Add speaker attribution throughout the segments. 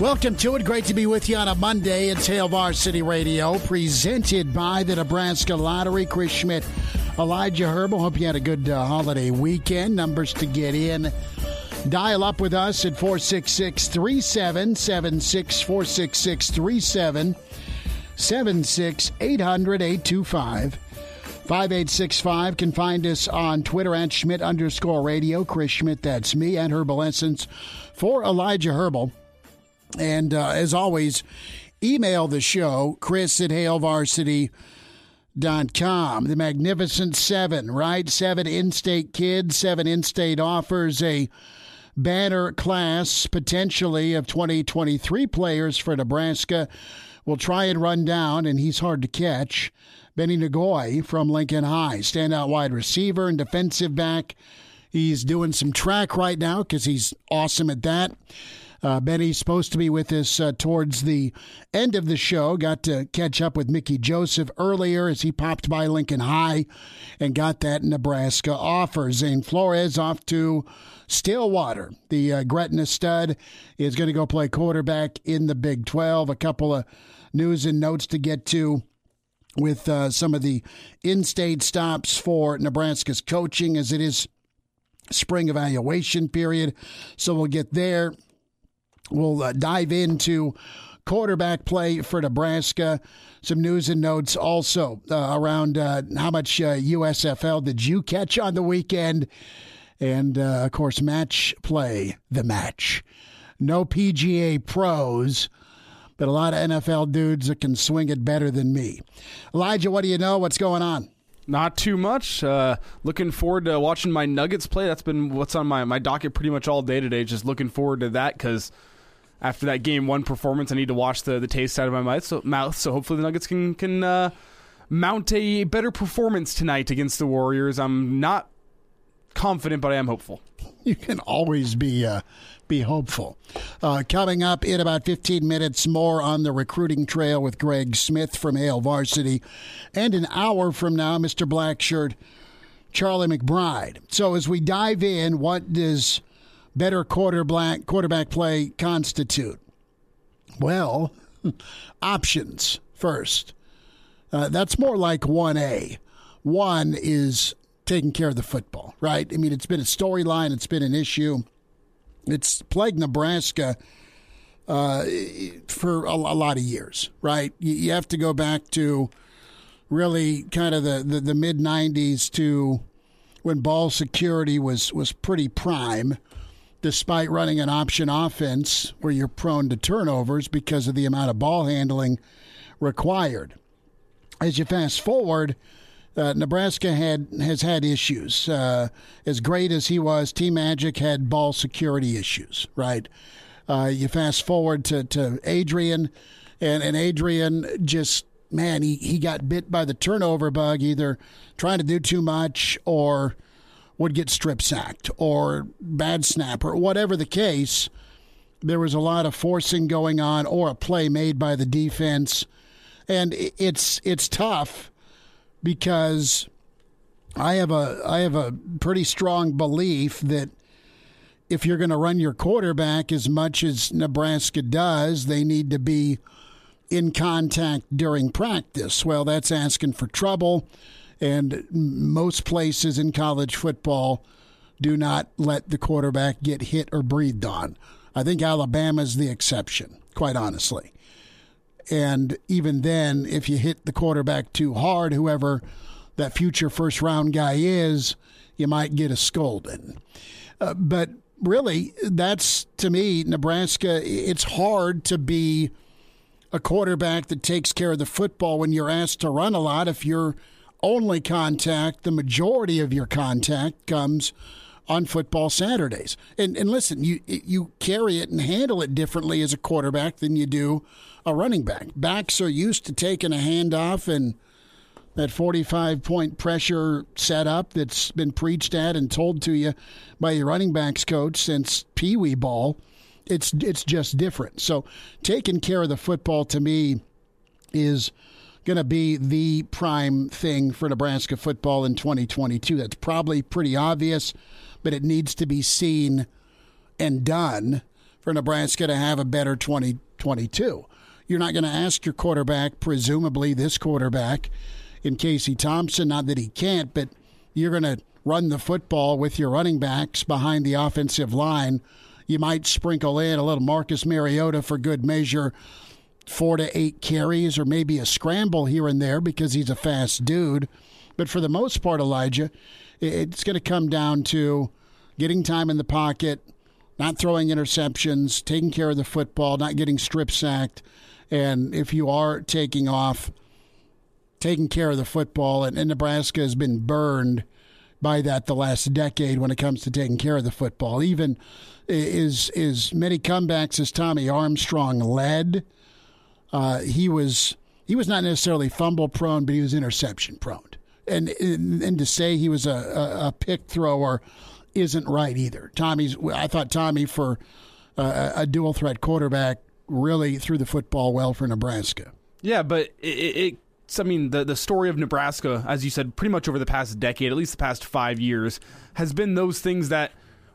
Speaker 1: Welcome to it. Great to be with you on a Monday. It's Hail Varsity Radio, presented by the Nebraska Lottery. Chris Schmidt, Elijah Herbal. Hope you had a good uh, holiday weekend. Numbers to get in. Dial up with us at 466 3776 466 3776 800 825 5865 can find us on Twitter at Schmidt underscore radio. Chris Schmidt, that's me, and Herbal Essence for Elijah Herbal. And uh, as always, email the show, chris at hailvarsity.com. The Magnificent Seven, right? Seven in state kids, seven in state offers, a banner class potentially of 2023 players for Nebraska. We'll try and run down, and he's hard to catch. Beni Ngoyi from Lincoln High, standout wide receiver and defensive back. He's doing some track right now because he's awesome at that. Uh, Beni's supposed to be with us uh, towards the end of the show. Got to catch up with Mickey Joseph earlier as he popped by Lincoln High and got that Nebraska offer. Zane Flores off to Stillwater. The uh, Gretna stud is going to go play quarterback in the Big 12. A couple of news and notes to get to with uh, some of the in-state stops for Nebraska's coaching as it is spring evaluation period. So we'll get there. We'll uh, dive into quarterback play for Nebraska. Some news and notes also uh, around uh, how much USFL uh, did you catch on the weekend? And uh, of course, match play, the match. No PGA pros but a lot of NFL dudes that can swing it better than me. Elijah, what do you know? What's going on?
Speaker 2: Not too much. Uh, looking forward to watching my Nuggets play. That's been what's on my, my docket pretty much all day today. Just looking forward to that because after that game one performance, I need to wash the, the taste out of my mouth. So, mouth, so hopefully the Nuggets can can uh, mount a better performance tonight against the Warriors. I'm not confident, but I am hopeful.
Speaker 1: You can always be uh, be hopeful. Uh, coming up in about 15 minutes, more on the recruiting trail with Greg Smith from Hail Varsity. And an hour from now, Mr. Blackshirt, Charlie McBride. So as we dive in, what does better quarterback, quarterback play constitute? Well, options first. Uh, that's more like 1A. One is taking care of the football, right? I mean, it's been a storyline, it's been an issue. It's plagued Nebraska uh, for a, a, lot of years, right? You, you, have to go back to really kind of the, the, the mid 90s to when ball security was, was pretty prime, despite running an option offense where you're prone to turnovers because of the amount of ball handling required. As you fast forward, uh, Nebraska had has had issues. Uh, as great as he was, T-Magic had ball security issues. Right. Uh, you fast forward to, to Adrian, and, and Adrian just man, he, he got bit by the turnover bug, either trying to do too much or would get strip sacked or bad snap or whatever the case. There was a lot of forcing going on or a play made by the defense, and it's it's tough because I have a I have a pretty strong belief that if you're going to run your quarterback as much as Nebraska does, they need to be in contact during practice. Well, that's asking for trouble, and most places in college football do not let the quarterback get hit or breathed on. I think Alabama's the exception, quite honestly. And even then, if you hit the quarterback too hard, whoever that future first round guy is, you might get a scolding. Uh, but really, that's to me, Nebraska, it's hard to be a quarterback that takes care of the football when you're asked to run a lot if your only contact, the majority of your contact comes on football Saturdays. And and listen, you you carry it and handle it differently as a quarterback than you do a running back. Backs are used to taking a handoff and that 45 point pressure setup that's been preached at and told to you by your running backs coach since Pee Wee ball. It's it's just different. So taking care of the football to me is going to be the prime thing for Nebraska football in 2022. That's probably pretty obvious, but it needs to be seen and done for Nebraska to have a better 2022. You're not going to ask your quarterback, presumably this quarterback, in Casey Thompson, not that he can't, but you're going to run the football with your running backs behind the offensive line. You might sprinkle in a little Marcus Mariota for good measure, four to eight carries, or maybe a scramble here and there because he's a fast dude. But for the most part, Elijah, it's going to come down to getting time in the pocket, not throwing interceptions, taking care of the football, not getting strip sacked. And if you are taking off, taking care of the football, and, and Nebraska has been burned by that the last decade when it comes to taking care of the football. Even is is many comebacks as Tommy Armstrong led. Uh, he was he was not necessarily fumble prone, but he was interception prone. And and, to say he was a, a, a, pick thrower isn't right either. Tommy's I thought Tommy for uh, a dual threat quarterback really threw the football well for Nebraska.
Speaker 2: Yeah, but it, it I mean, the the story of Nebraska, as you said, pretty much over the past decade, at least the past five years, has been those things that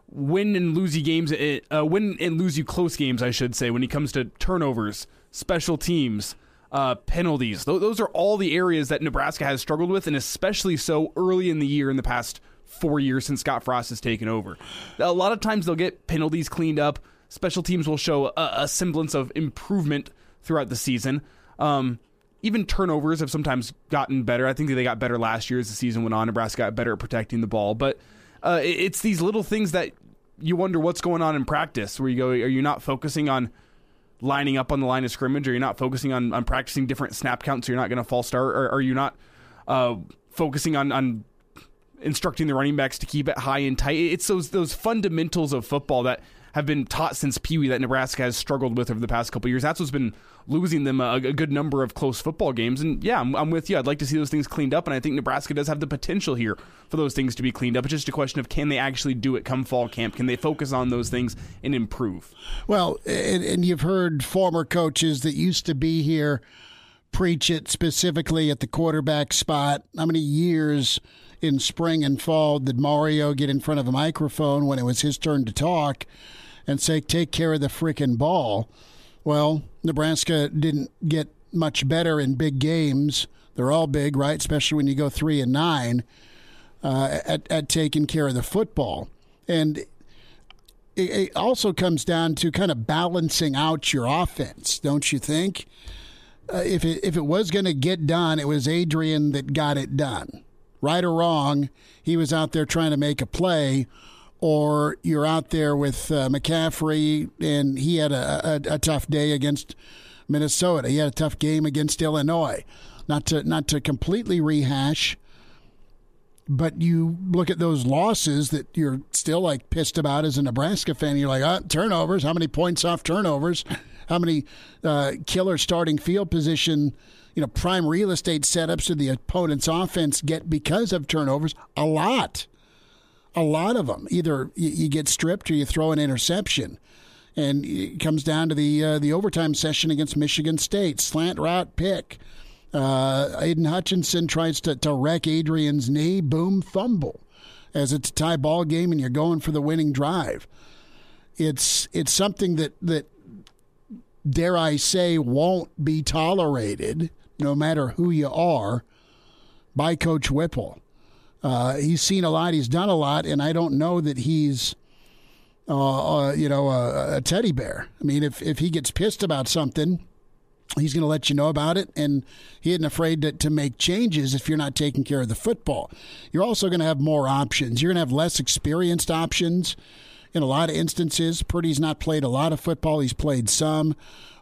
Speaker 2: win and lose you games, eh, uh, win and lose you close games, I should say, when it comes to turnovers, special teams, uh, penalties. Th- those are all the areas that Nebraska has struggled with, and especially so early in the year in the past four years since Scott Frost has taken over. A lot of times they'll get penalties cleaned up. Special teams will show a, a semblance of improvement throughout the season. Um, even turnovers have sometimes gotten better. I think they got better last year as the season went on. Nebraska got better at protecting the ball, but uh, it's these little things that you wonder what's going on in practice. Where you go, are you not focusing on lining up on the line of scrimmage? or you're not focusing on, on practicing different snap counts? So you're not going to false start, or are you not uh, focusing on on instructing the running backs to keep it high and tight? It's those those fundamentals of football that have been taught since Pee Wee that Nebraska has struggled with over the past couple years. That's what's been losing them a, a, good number of close football games. And yeah, I'm, I'm, with you. I'd like to see those things cleaned up, and I think Nebraska does have the potential here for those things to be cleaned up. It's just a question of can they actually do it come fall camp? Can they focus on those things and improve?
Speaker 1: Well, and, and you've heard former coaches that used to be here preach it specifically at the quarterback spot. How many years? In spring and fall did Mario get in front of a microphone when it was his turn to talk and say, take care of the freaking ball. Well, Nebraska didn't get much better in big games. They're all big, right? Especially when you go three and nine uh, at, at taking care of the football. And it, also comes down to kind of balancing out your offense, don't you think? Uh, if it if it was going to get done, it was Adrian that got it done. Right or wrong, he was out there trying to make a play or you're out there with uh, McCaffrey and he had a, a, a, tough day against Minnesota. He had a tough game against Illinois. Not to not to completely rehash, but you look at those losses that you're still like pissed about as a Nebraska fan. You're like, oh, turnovers. How many points off turnovers? How many uh, killer starting field position? You know, prime real estate setups to the opponent's offense get because of turnovers. A lot a lot of them. Either you, get stripped or you throw an interception. And it comes down to the uh, the overtime session against Michigan State. Slant route pick. Uh, Aidan Hutchinson tries to, to wreck Adrian's knee. Boom, fumble. As it's a tie ball game and you're going for the winning drive. It's it's something that that dare I say won't be tolerated, no matter who you are, by Coach Whipple. Uh, he's seen a lot, he's done a lot, and I don't know that he's, uh, uh, you know, a, a, teddy bear. I mean, if if he gets pissed about something, he's going to let you know about it and he isn't afraid to, to make changes if you're not taking care of the football. You're also going to have more options. You're going to have less experienced options in a lot of instances. Purdy's not played a lot of football. He's played some.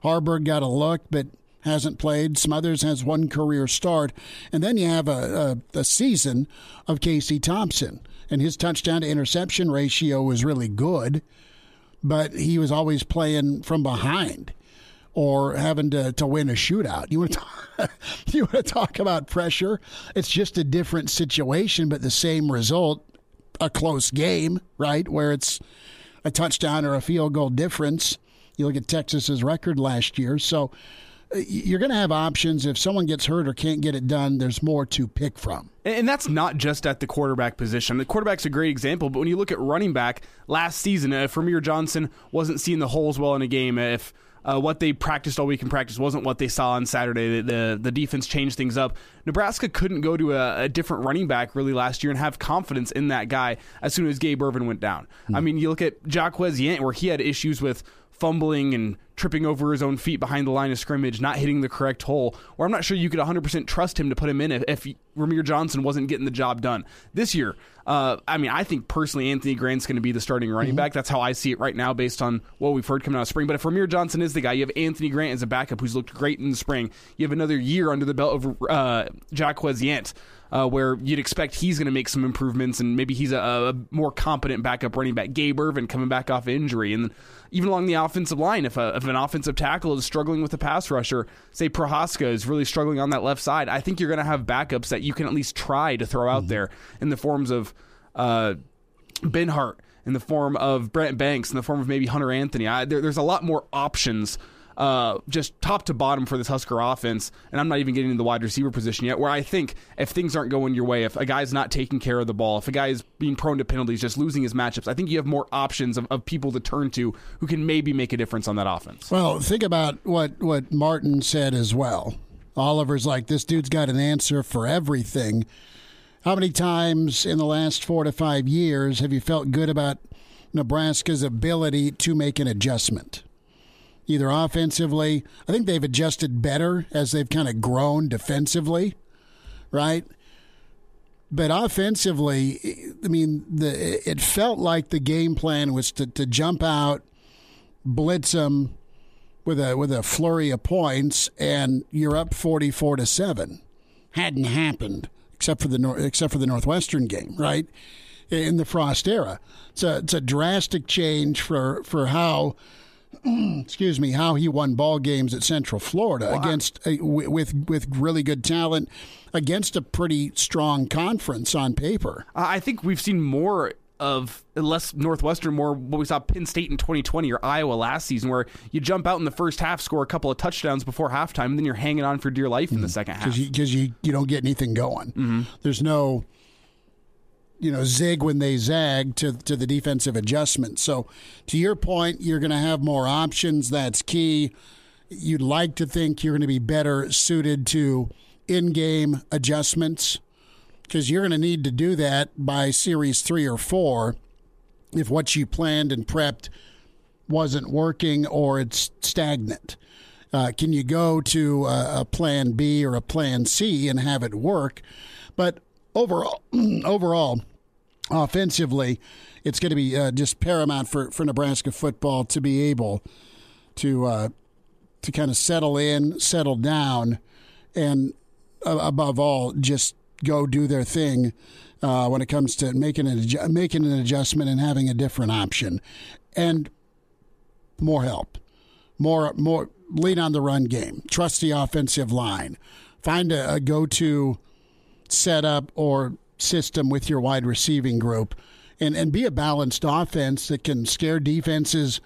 Speaker 1: Haarberg got a look but hasn't played Smothers has one career start and then you have a, a, a season of Casey Thompson and his touchdown to interception ratio was really good but he was always playing from behind or having to, to win a shootout. You want to talk, you want to talk about pressure? It's just a different situation, but the same result, a close game, right? Where it's a touchdown or a field goal difference. You look at Texas's record last year, so you're going to have options. If someone gets hurt or can't get it done, there's more to pick from.
Speaker 2: And that's not just at the quarterback position. The quarterback's a great example, but when you look at running back last season, if Rahmir Johnson wasn't seeing the holes well in a game, if uh, what they practiced all week in practice wasn't what they saw on Saturday. The, the, the defense changed things up. Nebraska couldn't go to a, a, different running back really last year and have confidence in that guy as soon as Gabe Ervin went down. Mm-hmm. I mean, you look at Jaquez Yant, where he had issues with fumbling and tripping over his own feet behind the line of scrimmage, not hitting the correct hole, or I'm not sure you could 100% trust him to put him in if, if Rahmir Johnson wasn't getting the job done. This year, uh, I mean, I think personally Anthony Grant's going to be the starting running mm-hmm. back. That's how I see it right now based on what we've heard coming out of spring. But if Rahmir Johnson is the guy, you have Anthony Grant as a backup who's looked great in the spring. You have another year under the belt of uh, Jaquez Yant uh, where you'd expect he's going to make some improvements and maybe he's a, a, more competent backup running back. Gabe Ervin coming back off injury. And even along the offensive line, if, a, if an offensive tackle is struggling with a pass rusher, say Prochazka is really struggling on that left side, I think you're going to have backups that you can at least try to throw out mm-hmm. there in the forms of uh, Benhart, in the form of Brant Banks, in the form of maybe Hunter Anthony. I, there, there's a lot more options uh, just top to bottom for this Husker offense. And I'm not even getting to the wide receiver position yet, where I think if things aren't going your way, if a guy's not taking care of the ball, if a guy is being prone to penalties, just losing his matchups, I think you have more options of, of people to turn to who can maybe make a difference on that offense.
Speaker 1: Well, think about what, what Martin said as well. Oliver's like, this dude's got an answer for everything. How many times in the last four to five years have you felt good about Nebraska's ability to make an adjustment? Either offensively. I think they've adjusted better as they've kind of grown defensively, right? But offensively, I mean, the it felt like the game plan was to, to jump out, blitz them with a with a flurry of points, and you're up forty four to seven. Hadn't happened except for the except for the Northwestern game, right? In the Frost era, it's a it's a drastic change for for how excuse me, how he won ball games at Central Florida well, against a, with with really good talent against a pretty strong conference on paper.
Speaker 2: I think we've seen more of less Northwestern, more what we saw Penn State in 2020 or Iowa last season, where you jump out in the first half, score a couple of touchdowns before halftime, and then you're hanging on for dear life in mm-hmm. the second half
Speaker 1: because you, you, you don't get anything going. Mm-hmm. There's no you know zig when they zag to to the defensive adjustment. So to your point, you're going to have more options. That's key. You'd like to think you're going to be better suited to in-game adjustments because you're going to need to do that by series 3 or 4 if what you planned and prepped wasn't working or it's stagnant. Uh, can you go to a, a plan B or a plan C and have it work? But overall, overall, offensively, it's going to be uh, just paramount for, for Nebraska football to be able to uh, to kind of settle in, settle down, and uh, above all, just go do their thing uh, when it comes to making an adju- making an adjustment and having a different option, and more help, more more lean on the run game, trust the offensive line, find a, a go to setup or system with your wide receiving group and, and be a balanced offense that can scare defenses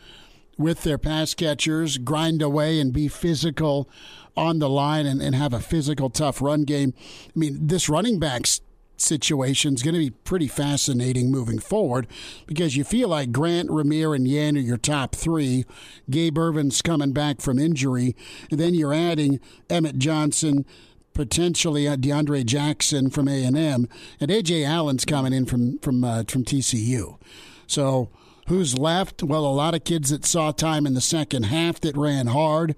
Speaker 1: with their pass catchers, grind away and be physical on the line and, and have a physical, tough run game. I mean, this running backs situation is going to be pretty fascinating moving forward because you feel like Grant, Rahmir, and Yan are your top three. Gabe Ervin's coming back from injury. And then you're adding Emmett Johnson, potentially uh, DeAndre Jackson from A and M, and Ajay Allen's coming in from from uh, from TCU. So who's left? Well, a lot of kids that saw time in the second half that ran hard.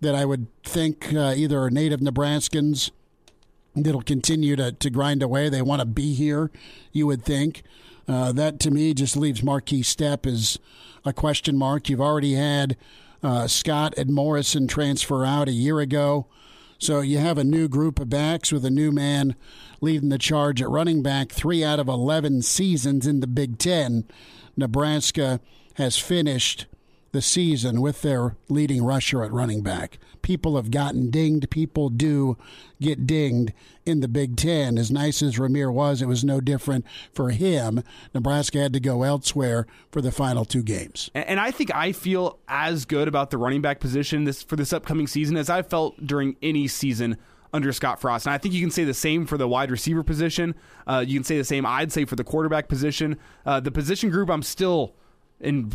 Speaker 1: that I would think uh, either are native Nebraskans that'll continue to, to grind away. They want to be here, you would think. Uh, that to me just leaves Markese Stepp as a question mark. You've already had uh, Scott and Morrison transfer out a year ago. So you have a new group of backs with a new man leading the charge at running back. Three out of 11 seasons in the Big Ten, Nebraska has finished the season with their leading rusher at running back. People have gotten dinged. People do get dinged in the Big Ten. As nice as Rahmir was, it was no different for him. Nebraska had to go elsewhere for the final two games.
Speaker 2: And I think I feel as good about the running back position this for this upcoming season as I felt during any season under Scott Frost. And I think you can say the same for the wide receiver position. Uh, you can say the same, I'd say, for the quarterback position. Uh, the position group, I'm still in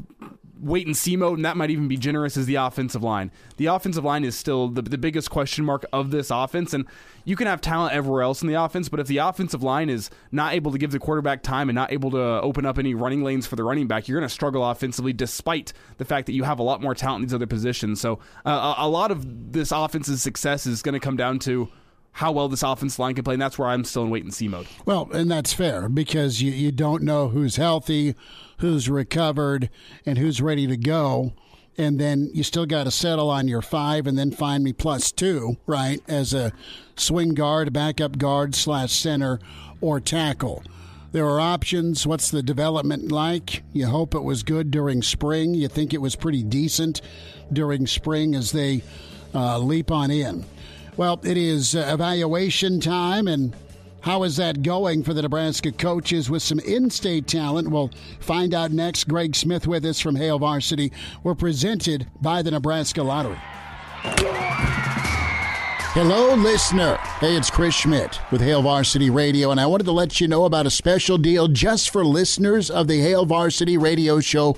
Speaker 2: wait and see mode, and that might even be generous as the offensive line. The offensive line is still the, the biggest question mark of this offense, and you can have talent everywhere else in the offense, but if the offensive line is not able to give the quarterback time and not able to open up any running lanes for the running back, you're going to struggle offensively, despite the fact that you have a lot more talent in these other positions. So uh, a lot of this offense's success is going to come down to how well this offense line can play, and that's where I'm still in wait and see mode.
Speaker 1: Well, and that's fair because you, you don't know who's healthy, who's recovered, and who's ready to go. And then you still got to settle on your five and then find me plus two, right, as a swing guard, backup guard, slash center, or tackle. There are options. What's the development like? You hope it was good during spring. You think it was pretty decent during spring as they uh, leap on in. Well, it is uh, evaluation time, and how is that going for the Nebraska coaches with some in state talent? We'll find out next. Greg Smith with us from Hail Varsity. We're presented by the Nebraska Lottery. Hello, listener. Hey, it's Chris Schmidt with Hail Varsity Radio, and I wanted to let you know about a special deal just for listeners of the Hail Varsity Radio Show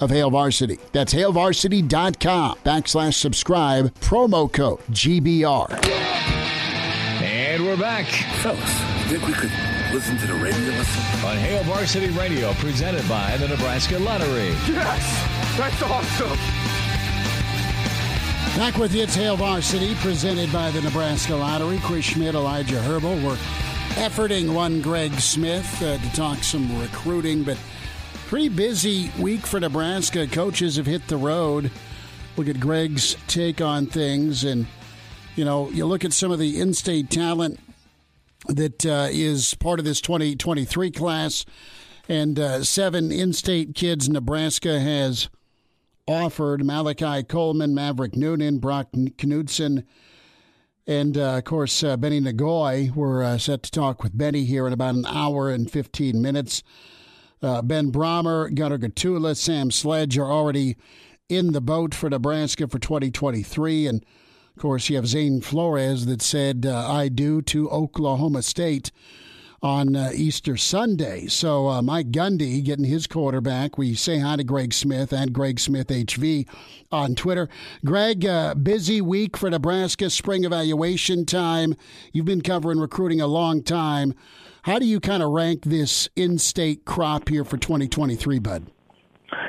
Speaker 1: of Hail Varsity. That's hailvarsity.com backslash subscribe, promo code GBR.
Speaker 3: And we're back.
Speaker 4: Fellas, think we could listen to the radio listen?
Speaker 3: On Hail Varsity Radio, presented by the Nebraska Lottery.
Speaker 5: Yes! That's awesome!
Speaker 1: Back with you, it's Hail Varsity, presented by the Nebraska Lottery. Chris Schmidt, Elijah Herbal. We're efforting one Greg Smith uh, to talk some recruiting, but Pretty busy week for Nebraska. Coaches have hit the road. Look at Greg's take on things. And, you know, you look at some of the in state talent that uh, is part of this 2023 class, and uh, seven in state kids Nebraska has offered Malachi Coleman, Maverick Noonan, Brock Knutson, and uh, of course, uh, Beni Ngoyi. We're uh, set to talk with Beni here in about an hour and 15 minutes. Uh, ben Brahmer, Gunnar Gottula, Sam Sledge are already in the boat for Nebraska for 2023. And of course, you have Zane Flores that said, uh, I do to Oklahoma State on uh, Easter Sunday. So uh, Mike Gundy getting his quarterback. We say hi to Greg Smith and Greg Smith HV on Twitter. Greg, uh, busy week for Nebraska, spring evaluation time. You've been covering recruiting a long time. How do you kind of rank this in-state crop here for 2023, Bud?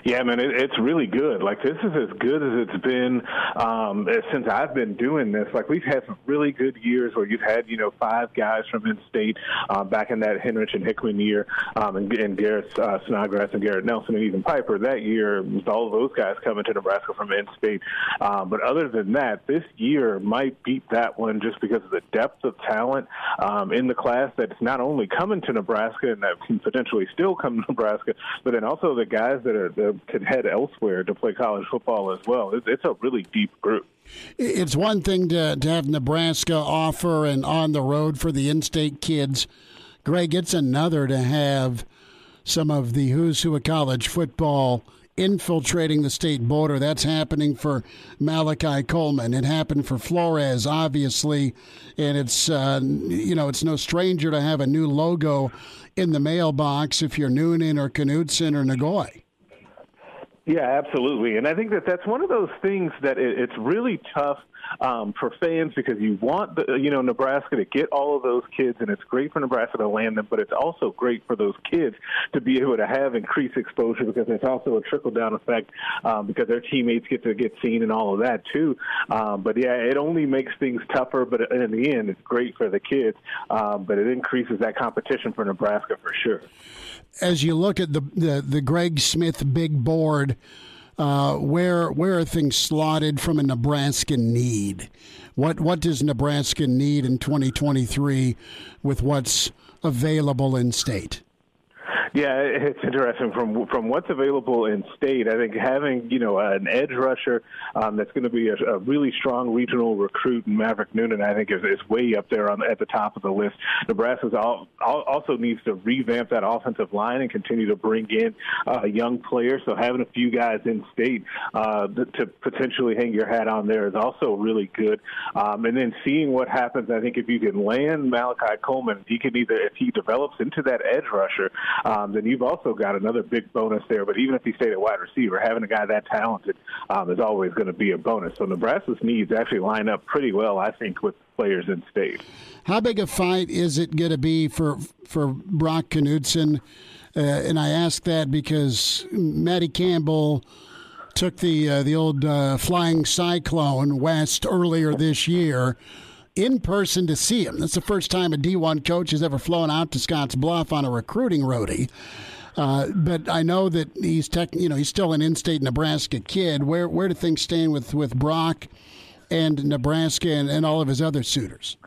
Speaker 5: Yeah, man, it, it's really good. Like this is as good as it's been um, since I've been doing this. Like we've had some really good years where you've had you know five guys from in-state uh, back in that Henrich and Hickman year, um, and, and Garrett uh, Snodgrass and Garrett Nelson and even Piper that year. With all of those guys coming to Nebraska from in-state. Um, but other than that, this year might beat that one just because of the depth of talent um, in the class that's not only coming to Nebraska and that can potentially still come to Nebraska, but then also the guys that are the could head elsewhere to play college football as well. It's a really deep group.
Speaker 1: It's one thing to, to have Nebraska offer and on the road for the in state kids. Greg, it's another to have some of the who's who of college football infiltrating the state border. That's happening for Malachi Coleman. It happened for Flores, obviously, and it's uh, you know it's no stranger to have a new logo in the mailbox if you're Noonan or Knutson or Ngoyi.
Speaker 5: Yeah, absolutely. And I think that that's one of those things that it, it's really tough um, for fans because you want the, you know Nebraska to get all of those kids, and it's great for Nebraska to land them, but it's also great for those kids to be able to have increased exposure because it's also a trickle down effect um, because their teammates get to get seen and all of that too. Um, but yeah, it only makes things tougher, but in the end, it's great for the kids. Um, but it increases that competition for Nebraska for sure.
Speaker 1: As you look at the the, the Greg Smith big board. Uh, where where are things slotted from a Nebraska need? What what does Nebraska need in 2023 with what's available in state?
Speaker 5: Yeah, it's interesting from from what's available in state. I think having you know an edge rusher um, that's going to be a, a, really strong regional recruit Maverick Noonan, I think is, is way up there on at the top of the list. Nebraska also needs to revamp that offensive line and continue to bring in uh, young players. So having a few guys in state uh, to potentially hang your hat on there is also really good. Um, and then seeing what happens, I think if you can land Malachi Coleman, he can either if he develops into that edge rusher. Uh, um, then you've also got another big bonus there. But even if he stayed at wide receiver, having a guy that talented um, is always going to be a bonus. So Nebraska's needs actually line up pretty well, I think, with players in state.
Speaker 1: How big a fight is it going to be for for Brock Knutson? Uh, and I ask that because Matty Campbell took the uh, the old uh, flying cyclone west earlier this year in person to see him. That's the first time a D1 coach has ever flown out to Scotts Bluff on a recruiting roadie. Uh, but I know that he's tech, you know, he's still an in-state Nebraska kid. Where where do things stand with with Brock and Nebraska and, and all of his other suitors?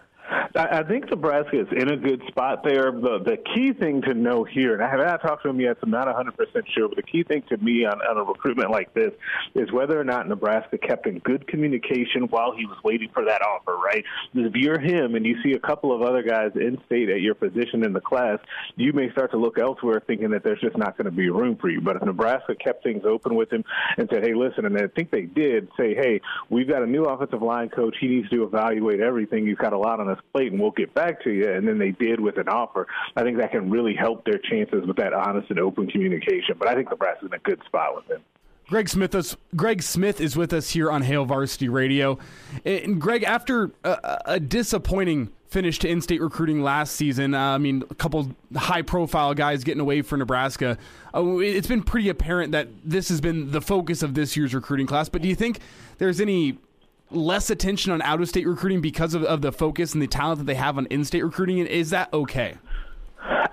Speaker 5: I, think Nebraska is in a good spot there. The the key thing to know here, and I haven't talked to him yet, so I'm not 100 percent sure. But the key thing to me on, on a recruitment like this is whether or not Nebraska kept in good communication while he was waiting for that offer. Right? If you're him and you see a couple of other guys in state at your position in the class, you may start to look elsewhere, thinking that there's just not going to be room for you. But if Nebraska kept things open with him and said, "Hey, listen," and I think they did say, "Hey, we've got a new offensive line coach. He needs to evaluate everything. He's got a lot on his plate." And we'll get back to you. And then they did with an offer. I think that can really help their chances with that honest and open communication. But I think Nebraska's in a good spot with him.
Speaker 2: Greg Smith is Greg Smith is with us here on Hail Varsity Radio. And Greg, after a, a disappointing finish to in-state recruiting last season, uh, I mean, a couple high-profile guys getting away for Nebraska. Uh, it's been pretty apparent that this has been the focus of this year's recruiting class. But do you think there's any less attention on out of state recruiting because of, of the focus and the talent that they have on in state recruiting? And is that okay?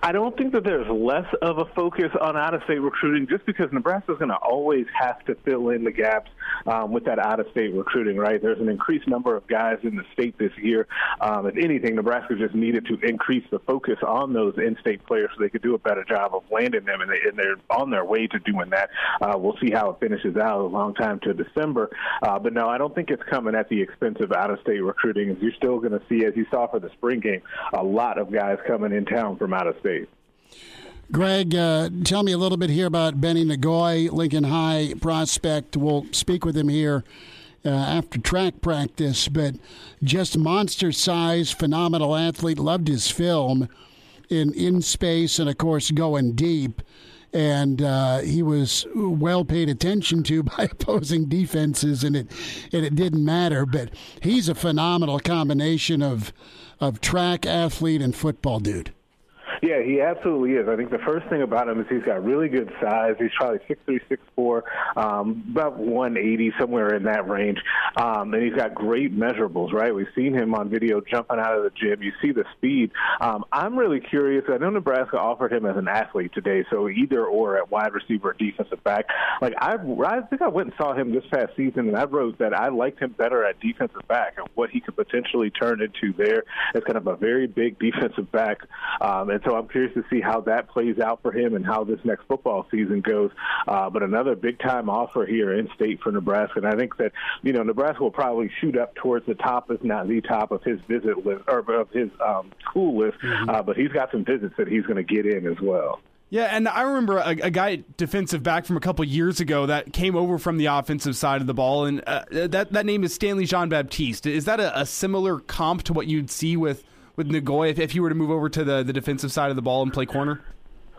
Speaker 5: I don't think that there's less of a focus on out of state recruiting just because Nebraska's going to always have to fill in the gaps um, with that out of state recruiting, right? There's an increased number of guys in the state this year. Um, if anything, Nebraska just needed to increase the focus on those in state players so they could do a better job of landing them, and, they, they're on their way to doing that. Uh, we'll see how it finishes out a long time to December. Uh, but no, I don't think it's coming at the expense of out of state recruiting. You're still going to see, as you saw for the spring game, a lot of guys coming in town from out of state.
Speaker 1: Greg, uh, tell me a little bit here about Beni Ngoyi, Lincoln High prospect. We'll speak with him here uh, after track practice, but just monster size, phenomenal athlete. Loved his film in In Space and, of course, Going Deep. And uh, he was well paid attention to by opposing defenses, and it and it didn't matter. But he's a phenomenal combination of of track athlete and football dude.
Speaker 5: Yeah, he absolutely is. I think the first thing about him is he's got really good size. He's probably six three, six four, um, about 180, somewhere in that range. Um, and he's got great measurables, right? We've seen him on video jumping out of the gym. You see the speed. Um, I'm really curious. I know Nebraska offered him as an athlete today, so either or at wide receiver or defensive back. Like I, I think I went and saw him this past season, and I wrote that I liked him better at defensive back and what he could potentially turn into there as kind of a very big defensive back. Um, and so so I'm curious to see how that plays out for him and how this next football season goes. Uh, but another big time offer here in state for Nebraska, and I think that you know Nebraska will probably shoot up towards the top, if not the top, of his visit list or of his um, school list. Mm-hmm. Uh, but he's got some visits that he's going to get in as well.
Speaker 2: Yeah, and I remember a, a, guy defensive back from a couple years ago that came over from the offensive side of the ball, and uh, that that name is Stanley Jean Baptiste. Is that a, a, similar comp to what you'd see with with Ngoyi if, if you were to move over to the, the defensive side of the ball and play corner?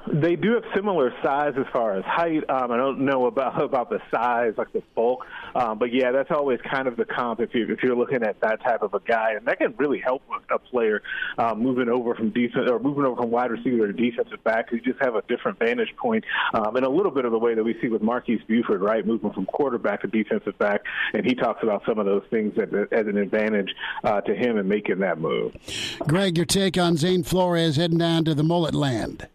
Speaker 5: They do have similar size as far as height. Um, I don't know about about the size, like the bulk, um, but yeah, that's always kind of the comp if you if you're looking at that type of a guy, and that can really help a player um, moving over from defense or moving over from wide receiver to defensive back. You just have a different vantage point, um, and a little bit of the way that we see with Marquise Buford, right, moving from quarterback to defensive back, and he talks about some of those things as, as an advantage uh, to him in making that move.
Speaker 1: Greg, your take on Zane Flores heading down to the Mullet Land?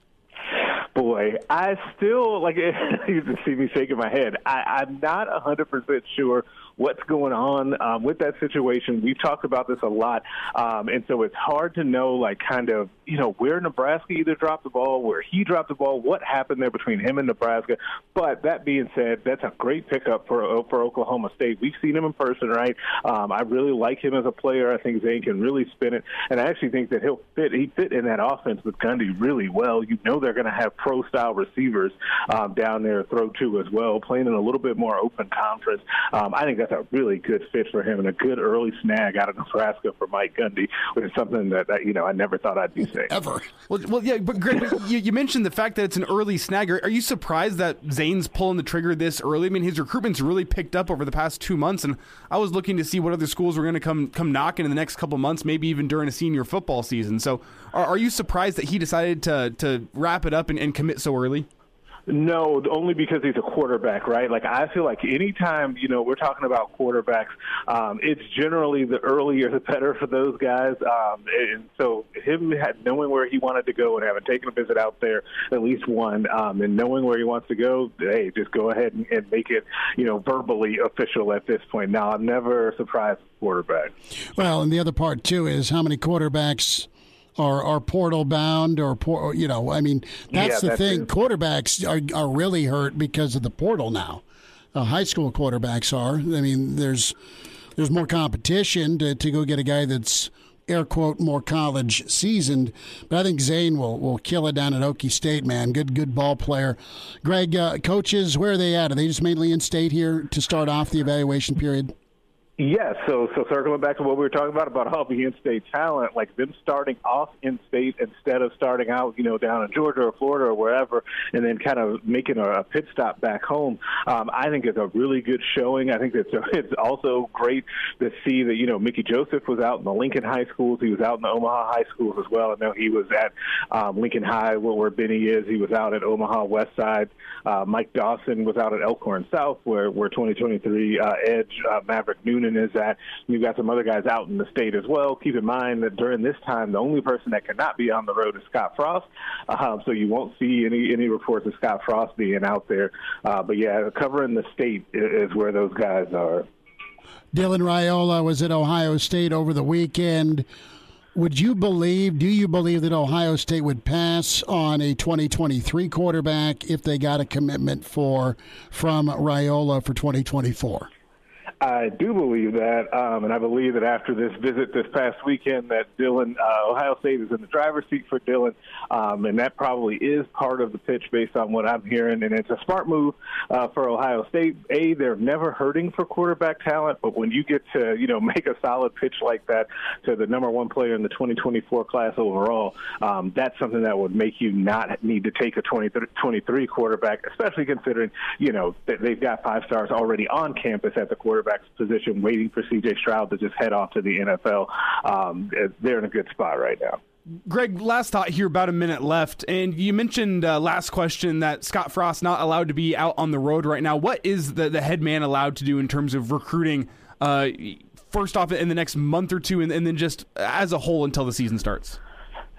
Speaker 5: I still like you can see me shaking my head. I, I'm not a hundred percent sure what's going on um, with that situation. We've talked about this a lot, um, and so it's hard to know, like, kind of, you know, where Nebraska either dropped the ball, where he dropped the ball, what happened there between him and Nebraska. But that being said, that's a great pickup for for Oklahoma State. We've seen him in person, right? Um, I really like him as a player. I think Zane can really spin it, and I actually think that he'll fit. He fit in that offense with Gundy really well. You know, they're going to have pro style receivers um, down there throw to as well, playing in a little bit more open conference. Um, I think that's a really good fit for him and a good early snag out of Nebraska for Mike Gundy, which is something that, you know I never thought I'd be saying
Speaker 1: ever.
Speaker 2: Well, well, yeah, but Greg, you, you, mentioned the fact that it's an early snagger. Are, are you surprised that Zane's pulling the trigger this early? I mean, his recruitment's really picked up over the past two months, and I was looking to see what other schools were going to come come knocking in the next couple months, maybe even during a senior football season. So, are, are you surprised that he decided to to wrap it up and, and commit so early?
Speaker 5: No, only because he's a quarterback, right? Like I feel like anytime you know we're talking about quarterbacks, um, it's generally the earlier the better for those guys. Um, and so him had, knowing where he wanted to go and having taken a visit out there, at least one, um, and knowing where he wants to go, hey, just go ahead and, and make it you know verbally official at this point. Now I'm never surprised quarterback.
Speaker 1: Well, and the other part too is how many quarterbacks are, are portal bound or, por- you know, I mean, that's yeah, the thing. Quarterbacks are, are really hurt because of the portal now. Uh, high school quarterbacks are. I mean, there's there's more competition to, to go get a guy that's air quote more college seasoned. But I think Zane will will kill it down at Okie State, man. Good good ball player. Greg, uh, coaches, where are they at? Are they just mainly in state here to start off the evaluation period?
Speaker 5: Yes, so so circling back to what we were talking about about all the in-state talent, like them starting off in-state instead of starting out, you know, down in Georgia or Florida or wherever, and then kind of making a, a pit stop back home. Um, I think it's a really good showing. I think it's a, it's also great to see that you know Mickey Joseph was out in the Lincoln High schools. He was out in the Omaha High schools as well. I know he was at um, Lincoln High, where, Beni is. He was out at Omaha West Side. Uh, Mike Dawson was out at Elkhorn South, where where 2023 uh, Edge uh, Maverick Noonan is that you've got some other guys out in the state as well. Keep in mind that during this time, the only person that cannot be on the road is Scott Frost, um, so you won't see any any reports of Scott Frost being out there. Uh, but yeah, covering the state is where those guys are.
Speaker 1: Dylan Raiola was at Ohio State over the weekend. Would you believe, do you believe that Ohio State would pass on a 2023 quarterback if they got a commitment for from Raiola for 2024?
Speaker 5: I do believe that, um, and I believe that after this visit this past weekend, that Dylan uh, Ohio State is in the driver's seat for Dylan, um, and that probably is part of the pitch based on what I'm hearing. And it's a smart move uh, for Ohio State. A, they're never hurting for quarterback talent, but when you get to you know make a solid pitch like that to the number one player in the 2024 class overall, um, that's something that would make you not need to take a 2023 quarterback, especially considering you know that they've got five stars already on campus at the quarterback quarterback's position, waiting for C.J. Stroud to just head off to the NFL. Um, they're in a good spot right now.
Speaker 2: Greg, last thought here, about a minute left, and you mentioned uh, last question that Scott Frost not allowed to be out on the road right now. What is the the head man allowed to do in terms of recruiting? Uh, first off, in the next month or two, and, and then just as a whole until the season starts.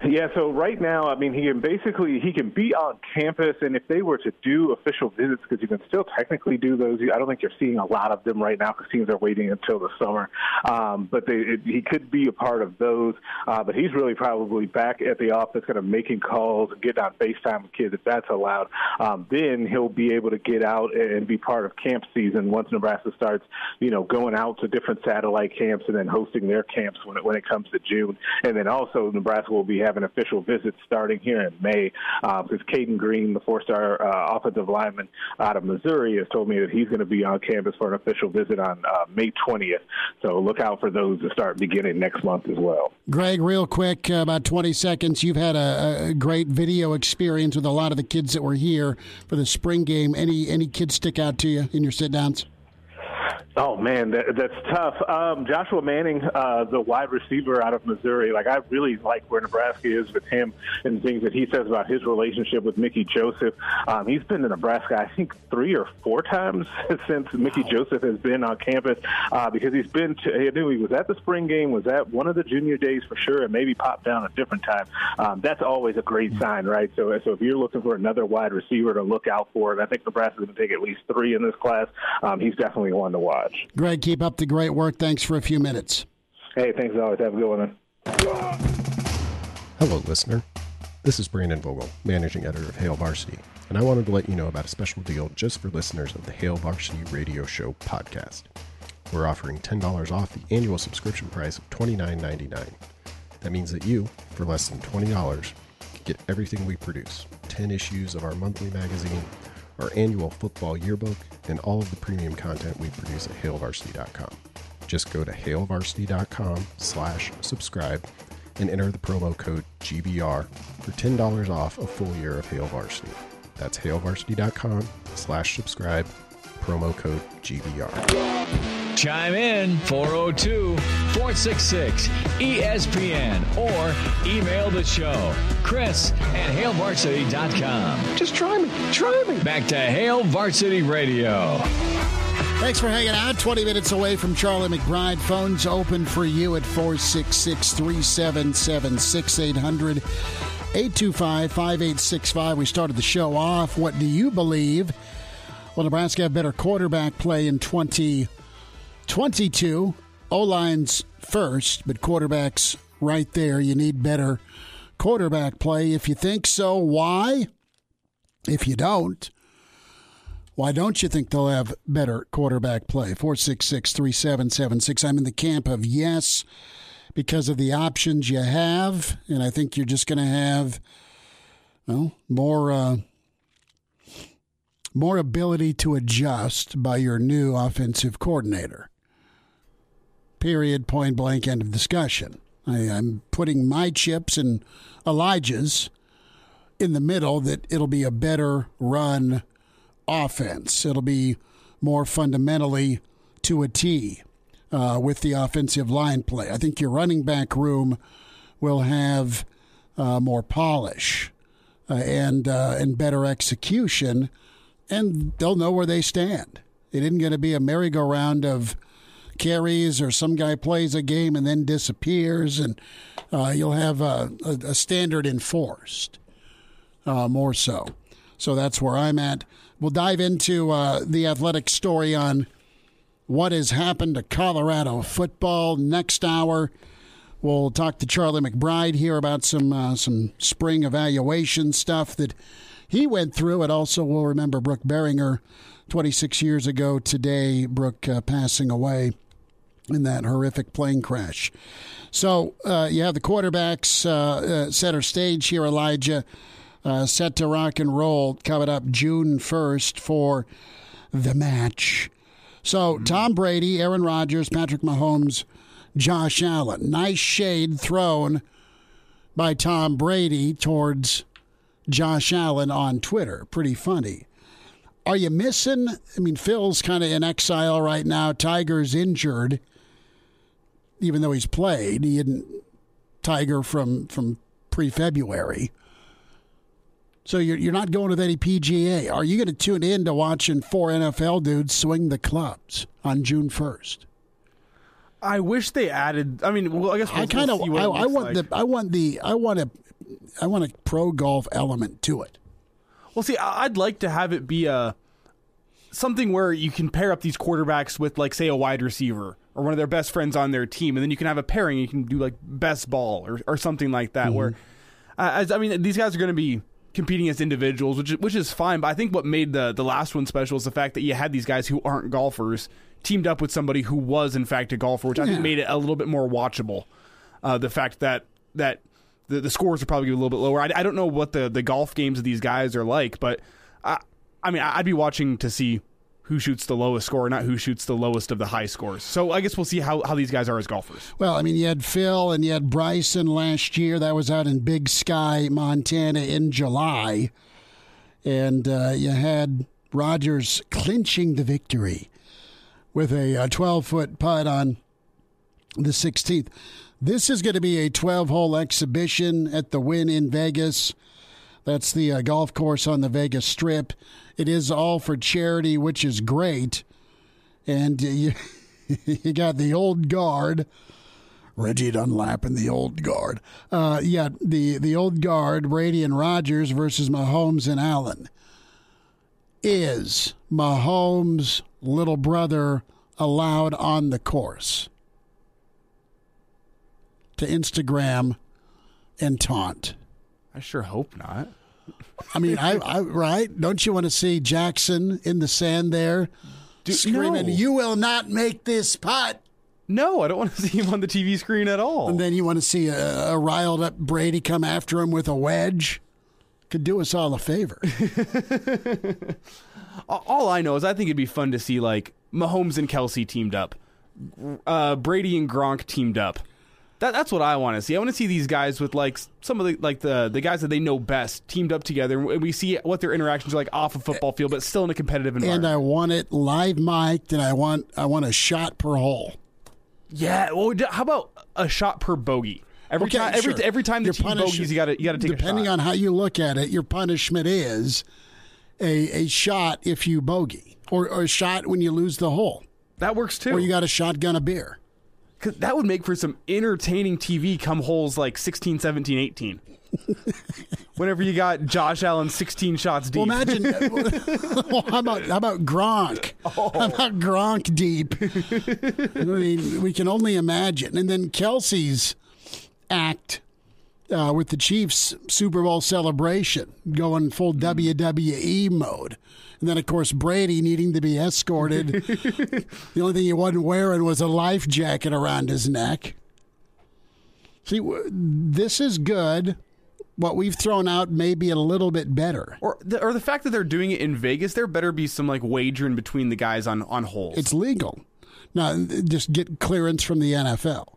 Speaker 5: Yeah, so right now, I mean, he can basically he can be on campus, and if they were to do official visits, because you can still technically do those. I don't think you're seeing a lot of them right now because teams are waiting until the summer. Um, but they, it, he could be a part of those. Uh, but he's really probably back at the office, kind of making calls and getting on FaceTime with kids if that's allowed. Um, then he'll be able to get out and be part of camp season once Nebraska starts, you know, going out to different satellite camps and then hosting their camps when it when it comes to June. And then also Nebraska will be have an official visit starting here in May because uh, Cayden Green, the four-star uh, offensive lineman out of Missouri, has told me that he's going to be on campus for an official visit on uh, May 20th. So look out for those to start beginning next month as well.
Speaker 1: Greg, real quick, uh, about 20 seconds. You've had a, a, great video experience with a lot of the kids that were here for the spring game. Any any kids stick out to you in your sit downs?
Speaker 5: Oh man, that, that's tough. Um, Joshua Manning, uh, the wide receiver out of Missouri, like I really like where Nebraska is with him and things that he says about his relationship with Mickey Joseph. Um, he's been to Nebraska, I think, three or four times since Mickey Joseph has been on campus uh, because he's been. To, I knew he was at the spring game, was at one of the junior days for sure, and maybe popped down a different time. Um, that's always a great sign, right? So, so if you're looking for another wide receiver to look out for, and I think Nebraska's going to take at least three in this class, um, he's definitely one to watch much.
Speaker 1: Greg, keep up the great work. Thanks for a few minutes.
Speaker 5: Hey, thanks always. Have a good one.
Speaker 6: Hello, listener. This is Brandon Vogel, managing editor of Hail Varsity, and I wanted to let you know about a special deal just for listeners of the Hail Varsity Radio Show podcast. We're offering $10 off the annual subscription price of $29.99. That means that you, for less than $20, can get everything we produce 10 issues of our monthly magazine our annual football yearbook, and all of the premium content we produce at hailvarsity.com. Just go to hailvarsity.com slash subscribe and enter the promo code GBR for $10 off a full year of Hail Varsity. That's hailvarsity.com slash subscribe, promo code GBR.
Speaker 3: Chime in 402 466 ESPN or email the show. Chris at HailVarsity.com.
Speaker 1: Just try me. Try me.
Speaker 3: Back to Hail Varsity Radio.
Speaker 1: Thanks for hanging out. 20 minutes away from Charlie McBride. Phones open for you at 466 377 6800. 825 5865. We started the show off. What do you believe? Will Nebraska have better quarterback play in 20- 22. O line's first, but quarterback's right there. You need better quarterback play. If you think so, why? If you don't, why don't you think they'll have better quarterback play? 466 3776. I'm in the camp of yes, because of the options you have. And I think you're just going to have, well, more. Uh, more ability to adjust by your new offensive coordinator. Period, point blank, end of discussion. I, am putting my chips and Elijah's in the middle that it'll be a better run offense. It'll be more fundamentally to a T uh, with the offensive line play. I think your running back room will have uh, more polish uh, and uh, and better execution, and they'll know where they stand. It isn't going to be a merry-go-round of carries or some guy plays a game and then disappears, and uh, you'll have a, a, a standard enforced uh, more so. So that's where I'm at. We'll dive into uh, the athletic story on what has happened to Colorado football next hour. We'll talk to Charlie McBride here about some uh, some spring evaluation stuff that he went through. And also, we'll remember Brook Berringer, 26 years ago today, Brook uh, passing away in that horrific plane crash. So uh, you have the quarterbacks uh, uh, center stage here, Elijah, uh, set to rock and roll coming up June 1st for the match. So mm-hmm. Tom Brady, Aaron Rodgers, Patrick Mahomes, Josh Allen. Nice shade thrown by Tom Brady towards Josh Allen on Twitter. Pretty funny. Are you missing? I mean, Phil's kind of in exile right now. Tiger's injured even though he's played, he didn't Tiger from from pre February. So you're you're not going with any PGA. Are you going to tune in to watching four NFL dudes swing the clubs on June first?
Speaker 2: I wish they added. I mean, well, I guess we'll,
Speaker 1: I kind of.
Speaker 2: we'll
Speaker 1: I, I, want
Speaker 2: like.
Speaker 1: the. I want the. I want a. I want a pro golf element to it.
Speaker 2: Well, see, I'd like to have it be a something where you can pair up these quarterbacks with, like, say, a wide receiver or one of their best friends on their team, and then you can have a pairing. You can do like best ball or, or something like that. Mm-hmm. Where, uh, as, I mean, these guys are going to be competing as individuals, which which is fine. But I think what made the the last one special is the fact that you had these guys who aren't golfers teamed up with somebody who was in fact a golfer, which I think made it a little bit more watchable. Uh, the fact that that the, the scores are probably a little bit lower. I, I don't know what the, the golf games of these guys are like, but I, I mean, I'd be watching to see who shoots the lowest score, not who shoots the lowest of the high scores. So I guess we'll see how, how these guys are as golfers.
Speaker 1: Well, I mean, you had Phil and you had Bryson last year. That was out in Big Sky, Montana in July. And uh, you had Rodgers clinching the victory with a 12 foot putt on the 16th. This is going to be a 12 hole exhibition at the Wynn in Vegas. That's the uh, golf course on the Vegas Strip. It is all for charity, which is great. And you, you got the old guard, Reggie Dunlap and the old guard. Uh, yeah, the, the old guard, Brady and Rodgers versus Mahomes and Allen. Is Mahomes' little brother allowed on the course to Instagram and taunt?
Speaker 2: I sure hope not.
Speaker 1: I mean, I, I right? Don't you want to see Jackson in the sand there,
Speaker 2: Dude,
Speaker 1: screaming,
Speaker 2: no.
Speaker 1: "You will not make this putt"?
Speaker 2: No, I don't want to see him on the TV screen at all.
Speaker 1: And then you want to see a, a riled up Brady come after him with a wedge. Could do us all a favor.
Speaker 2: all I know is I think it'd be fun to see like Mahomes and Kelce teamed up, uh, Brady and Gronk teamed up. That, that's what I want to see. I want to see these guys with like some of the like the the guys that they know best teamed up together, and we see what their interactions are like off a football field, but still in a competitive environment.
Speaker 1: and I want it live mic'd, and I want I want a shot per hole.
Speaker 2: yeah. Well, how about a shot per bogey? Every
Speaker 1: Okay,
Speaker 2: time, every
Speaker 1: sure.
Speaker 2: every time the team bogeys, you got to you got to take
Speaker 1: Depending
Speaker 2: a shot.
Speaker 1: on how you look at it, your punishment is a a shot if you bogey, or, or a shot when you lose the hole,
Speaker 2: that works too.
Speaker 1: or you got a shotgun a beer.
Speaker 2: 'Cause that would make for some entertaining TV come holes like 16, 17, 18. Whenever you got Josh Allen 16 shots deep.
Speaker 1: Well, imagine. well, how about how about Gronk? How oh. about Gronk deep? I mean, we can only imagine. And then Kelce's act uh, with the Chiefs Super Bowl celebration, going full WWE mode. And then, of course, Brady needing to be escorted. the only thing he wasn't wearing was a life jacket around his neck. See, w- this is good. What we've thrown out may be a little bit better.
Speaker 2: or the, or the fact that they're doing it in Vegas, there better be some like wagering between the guys on on holes.
Speaker 1: It's legal. Now, just get clearance from the NFL.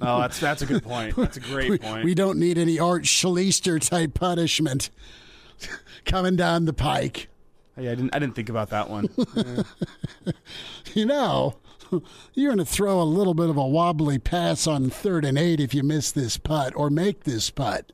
Speaker 2: Oh, that's that's a good point. That's a great point.
Speaker 1: we don't need any Art Schlichter type punishment coming down the pike.
Speaker 2: yeah, I didn't I didn't think about that one.
Speaker 1: You know, you're going to throw a little bit of a wobbly pass on third and eight if you miss this putt or make this putt.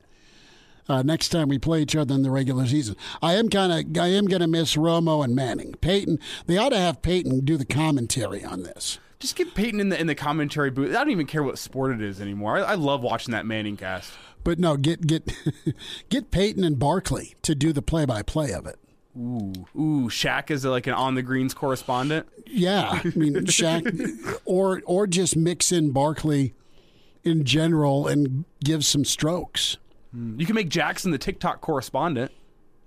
Speaker 1: Uh, next time we play each other in the regular season, I am kind of I am going to miss Romo and Manning. Peyton, they ought to have Peyton do the commentary on this.
Speaker 2: Just get Peyton in the in the commentary booth. I don't even care what sport it is anymore. I, I love watching that Manning cast.
Speaker 1: But no, get get get Peyton and Barkley to do the play by play of it.
Speaker 2: Ooh, ooh, Shaq is like an on the greens correspondent.
Speaker 1: Yeah, I mean Shaq, or or just mix in Barkley in general and give some strokes. Hmm.
Speaker 2: You can make Jackson the TikTok correspondent.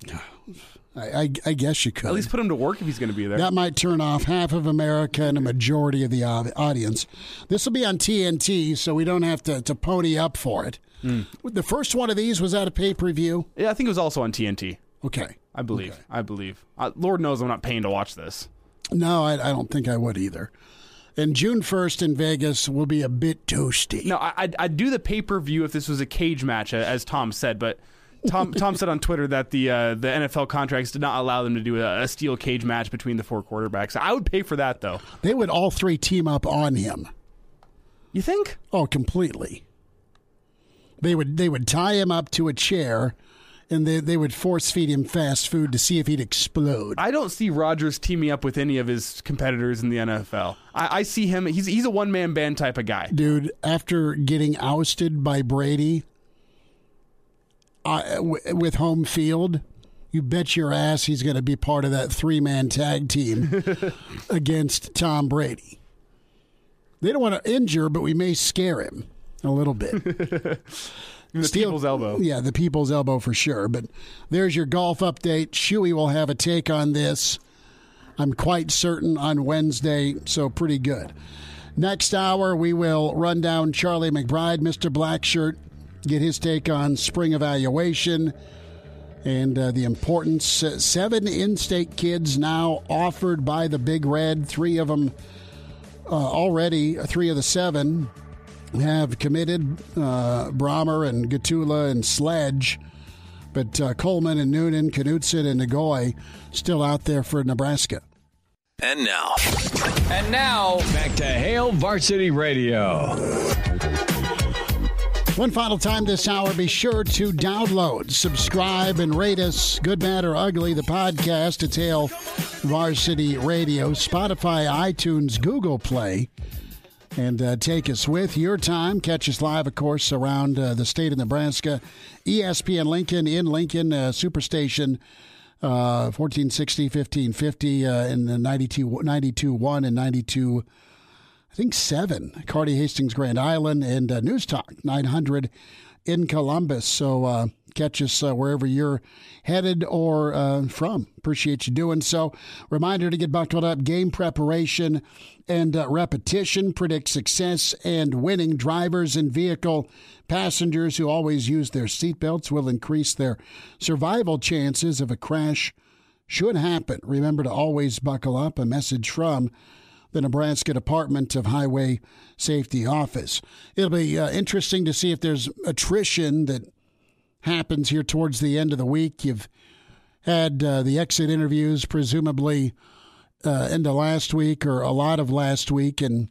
Speaker 1: I, I, I guess you could.
Speaker 2: At least put him to work if he's going to be there.
Speaker 1: that might turn off half of America and a majority of the audience. This will be on TNT, so we don't have to, to pony up for it. The first one of these was at a pay per view.
Speaker 2: Yeah, I think it was also on TNT.
Speaker 1: Okay.
Speaker 2: I believe. I believe. Uh, Lord knows I'm not paying to watch this.
Speaker 1: No, I, I don't think I would either. And June 1st in Vegas will be a bit toasty.
Speaker 2: No, I, I'd, I'd do the pay per view if this was a cage match, as Tom said. But Tom Tom said on Twitter that the uh, the NFL contracts did not allow them to do a, a steel cage match between the four quarterbacks. I would pay for that though.
Speaker 1: They would all three team up on him.
Speaker 2: You think?
Speaker 1: Oh, completely. They would they would tie him up to a chair and they, they would force feed him fast food to see if he'd explode.
Speaker 2: I don't see Rodgers teaming up with any of his competitors in the NFL. I, I see him. He's he's a one man band type of guy.
Speaker 1: Dude, after getting ousted by Brady uh, w- with home field, you bet your ass he's going to be part of that three man tag team against Tom Brady. They don't want to injure, but we may scare him a little bit.
Speaker 2: The
Speaker 1: Steel-
Speaker 2: people's elbow.
Speaker 1: Yeah, the people's elbow for sure. But there's your golf update. Shuey will have a take on this. I'm quite certain on Wednesday, so pretty good. Next hour, we will run down Charlie McBride, Mr. Blackshirt, get his take on spring evaluation and uh, the importance. Uh, seven in state kids now offered by the Big Red, three of them uh, already, three of the seven have committed uh, Brommer and Gottula and Sledge. But uh, Coleman and Noonan, Knutson and Ngoyi still out there for Nebraska.
Speaker 4: And now.
Speaker 3: And now, back to Hail Varsity Radio.
Speaker 1: One final time this hour, be sure to download, subscribe, and rate us, good, bad, or ugly, the podcast. to Hail Varsity Radio, Spotify, iTunes, Google Play. And uh, take us with your time. Catch us live, of course, around uh, the state of Nebraska. ESPN Lincoln in Lincoln, uh, Superstation uh, 1460, 1550, uh, in the 92, 92 1 and 92 I think seven. Kearney Hastings Grand Island and uh, News Talk 900 in Columbus. So uh, catch us uh, wherever you're headed or uh, from. Appreciate you doing so. Reminder to get buckled up. Game preparation and uh, repetition predict success and winning. Drivers and vehicle passengers who always use their seatbelts will increase their survival chances if a crash should happen. Remember to always buckle up. A message from the Nebraska Department of Highway Safety Office. It'll be uh, interesting to see if there's attrition that happens here towards the end of the week. You've had uh, the exit interviews, presumably uh, into last week or a lot of last week, and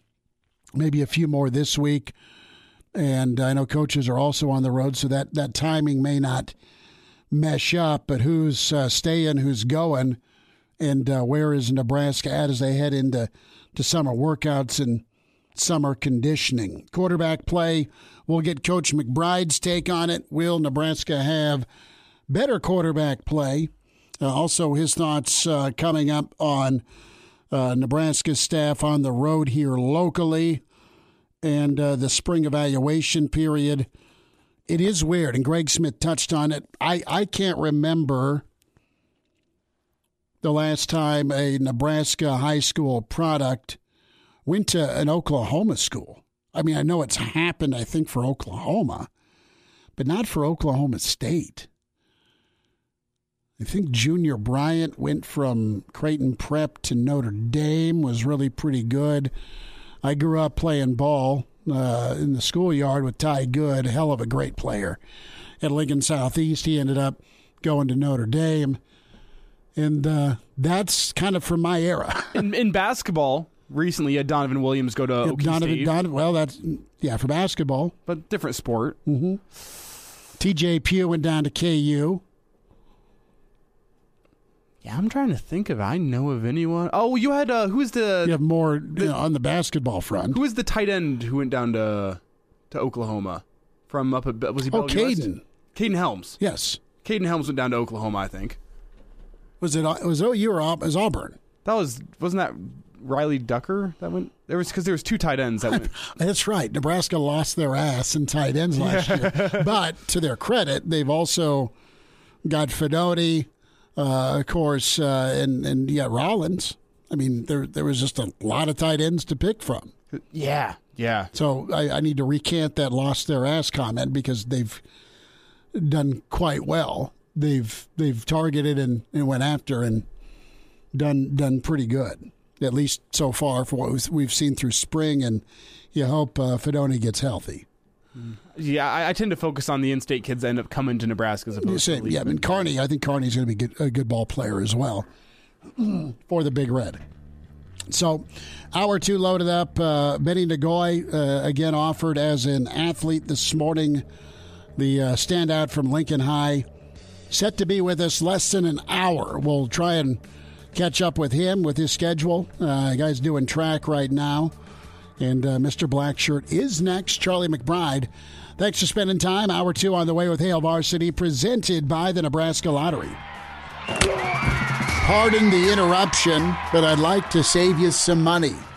Speaker 1: maybe a few more this week. And I know coaches are also on the road, so that, that timing may not mesh up. But who's uh, staying, who's going, and uh, where is Nebraska at as they head into to summer workouts and summer conditioning. Quarterback play, we'll get Coach McBride's take on it. Will Nebraska have better quarterback play? Uh, also, his thoughts uh, coming up on uh, Nebraska staff on the road here locally and uh, the spring evaluation period. It is weird, and Greg Smith touched on it. I, I can't remember the last time a Nebraska high school product went to an Oklahoma school. I mean, I know it's happened, I think, for Oklahoma, but not for Oklahoma State. I think Junior Bryant went from Creighton Prep to Notre Dame, was really pretty good. I grew up playing ball uh, in the schoolyard with Ty Good, hell of a great player. At Lincoln Southeast, he ended up going to Notre Dame and uh, that's kind of from my era.
Speaker 2: in, in, basketball, recently, you had Donovan Williams go to yeah, Okie
Speaker 1: Donovan,
Speaker 2: State.
Speaker 1: Donovan, well, that's yeah for basketball,
Speaker 2: but different sport.
Speaker 1: Mm-hmm. T.J. Pugh went down to KU.
Speaker 2: Yeah, I'm trying to think of. I know of anyone. Oh, you had uh, who's the?
Speaker 1: You have more the, you know, on the basketball front.
Speaker 2: Who was the tight end who went down to to Oklahoma from up at was he?
Speaker 1: Oh, Kaden.
Speaker 2: Kaden Helms.
Speaker 1: Yes.
Speaker 2: Kaden Helms went down to Oklahoma, I think.
Speaker 1: Was it? Was OU or was Auburn?
Speaker 2: That was wasn't that Riley Ducker that went there was because there was two tight ends that went.
Speaker 1: That's right. Nebraska lost their ass in tight ends last year, but to their credit, they've also got Fidone, uh, of course, uh, and and yeah, Rollins. I mean, there there was just a lot of tight ends to pick from.
Speaker 2: Yeah, yeah.
Speaker 1: So I, I need to recant that lost their ass comment because they've done quite well they've they've targeted and, and went after and done done pretty good at least so far for what we've seen through spring and you hope uh, Fidone gets healthy.
Speaker 2: Yeah, I, I, tend to focus on the in-state kids that end up coming to Nebraska as opposed
Speaker 1: Same, to yeah, I mean Kearney. I think Carney's going to be good, a good ball player as well for the Big Red. So, hour two loaded up. Uh, Beni Ngoyi uh, again offered as an athlete this morning. The uh, standout from Lincoln High set to be with us less than an hour. We'll try and catch up with him with his schedule. Uh, guy's doing track right now. And uh, Mr. Blackshirt is next. Charlie McBride. Thanks for spending time. Hour two on the way with Hail Varsity, presented by the Nebraska Lottery. Pardon the interruption, but I'd like to save you some money.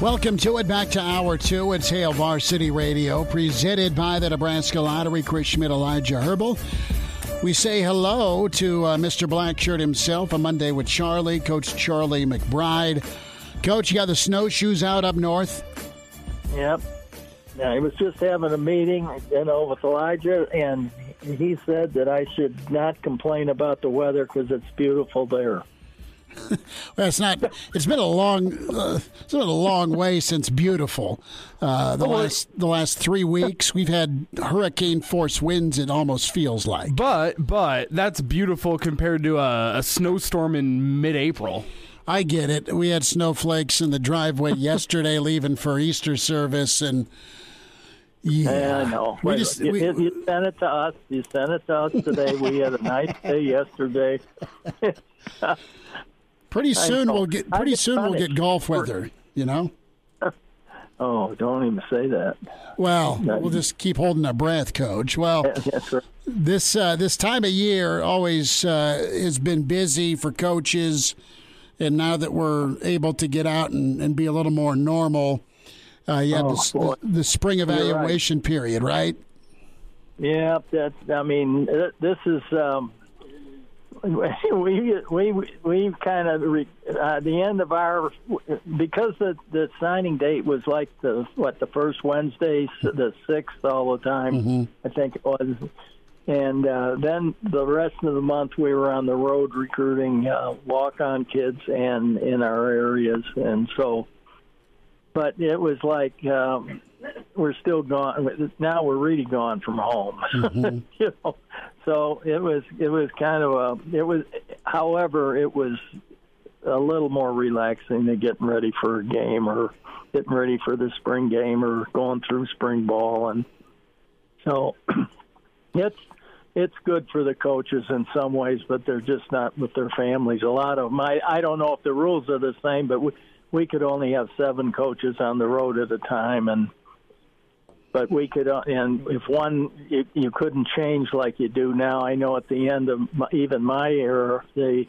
Speaker 1: Welcome to it. Back to hour two. It's Hail Varsity Radio, presented by the Nebraska Lottery. Chris Schmidt, Elijah Herbal. We say hello to uh, Mr. Blackshirt himself. A Monday with Charlie, Coach Charlie McBride. Coach, you got the snowshoes out up north.
Speaker 7: Yep. Yeah, I was just having a meeting, you know, with Elijah, and he said that I should not complain about the weather because it's beautiful there.
Speaker 1: well, it's not. It's been a long. Uh, it's been a long way since beautiful. Uh, the last the last three weeks, we've had hurricane force winds. It almost feels like.
Speaker 2: But but that's beautiful compared to a, a snowstorm in mid-April.
Speaker 1: I get it. We had snowflakes in the driveway yesterday, leaving for Easter service, and yeah,
Speaker 7: I know. We just, you, we, you sent it to us. You sent it to us today. we had a nice day yesterday.
Speaker 1: Pretty soon we'll get. Pretty soon we'll get golf weather. You know.
Speaker 7: Oh, don't even say that.
Speaker 1: Well, we'll just keep holding our breath, Coach. Well,
Speaker 7: right.
Speaker 1: this uh, this time of year always uh, has been busy for coaches, and now that we're able to get out and, and be a little more normal, uh, you
Speaker 7: Oh,
Speaker 1: the,
Speaker 7: boy.
Speaker 1: the spring evaluation period, right?
Speaker 7: Yeah, that. I mean, this is. Um, we we we kind of re, uh, the end of our because the the signing date was like the what the first Wednesday the sixth all the time I think it was. And uh, then the rest of the month we were on the road recruiting uh, walk on kids and in our areas. And so but it was like um, we're still gone now we're really gone from home. Mm-hmm. You know so it was it was kind of a it was however it was a little more relaxing than getting ready for a game or getting ready for the spring game or going through spring ball. And so it's it's good for the coaches in some ways but they're just not with their families. A lot of them I, I don't know if the rules are the same but we, we could only have seven coaches on the road at a time. And but we could uh, and if one you, you couldn't change like you do now i know at the end of my, even my era they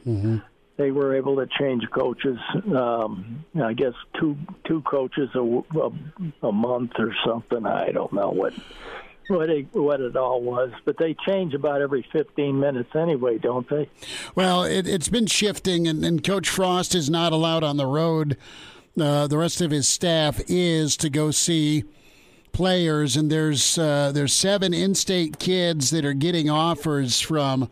Speaker 7: they were able to change coaches um i guess two two coaches a, a, a month or something i don't know what what it, what it all was but they change about every 15 minutes anyway don't they
Speaker 1: Well, it, it's been shifting, and, and Coach Frost is not allowed on the road. Uh, the rest of his staff is to go see players, and there's uh, there's seven in-state kids that are getting offers from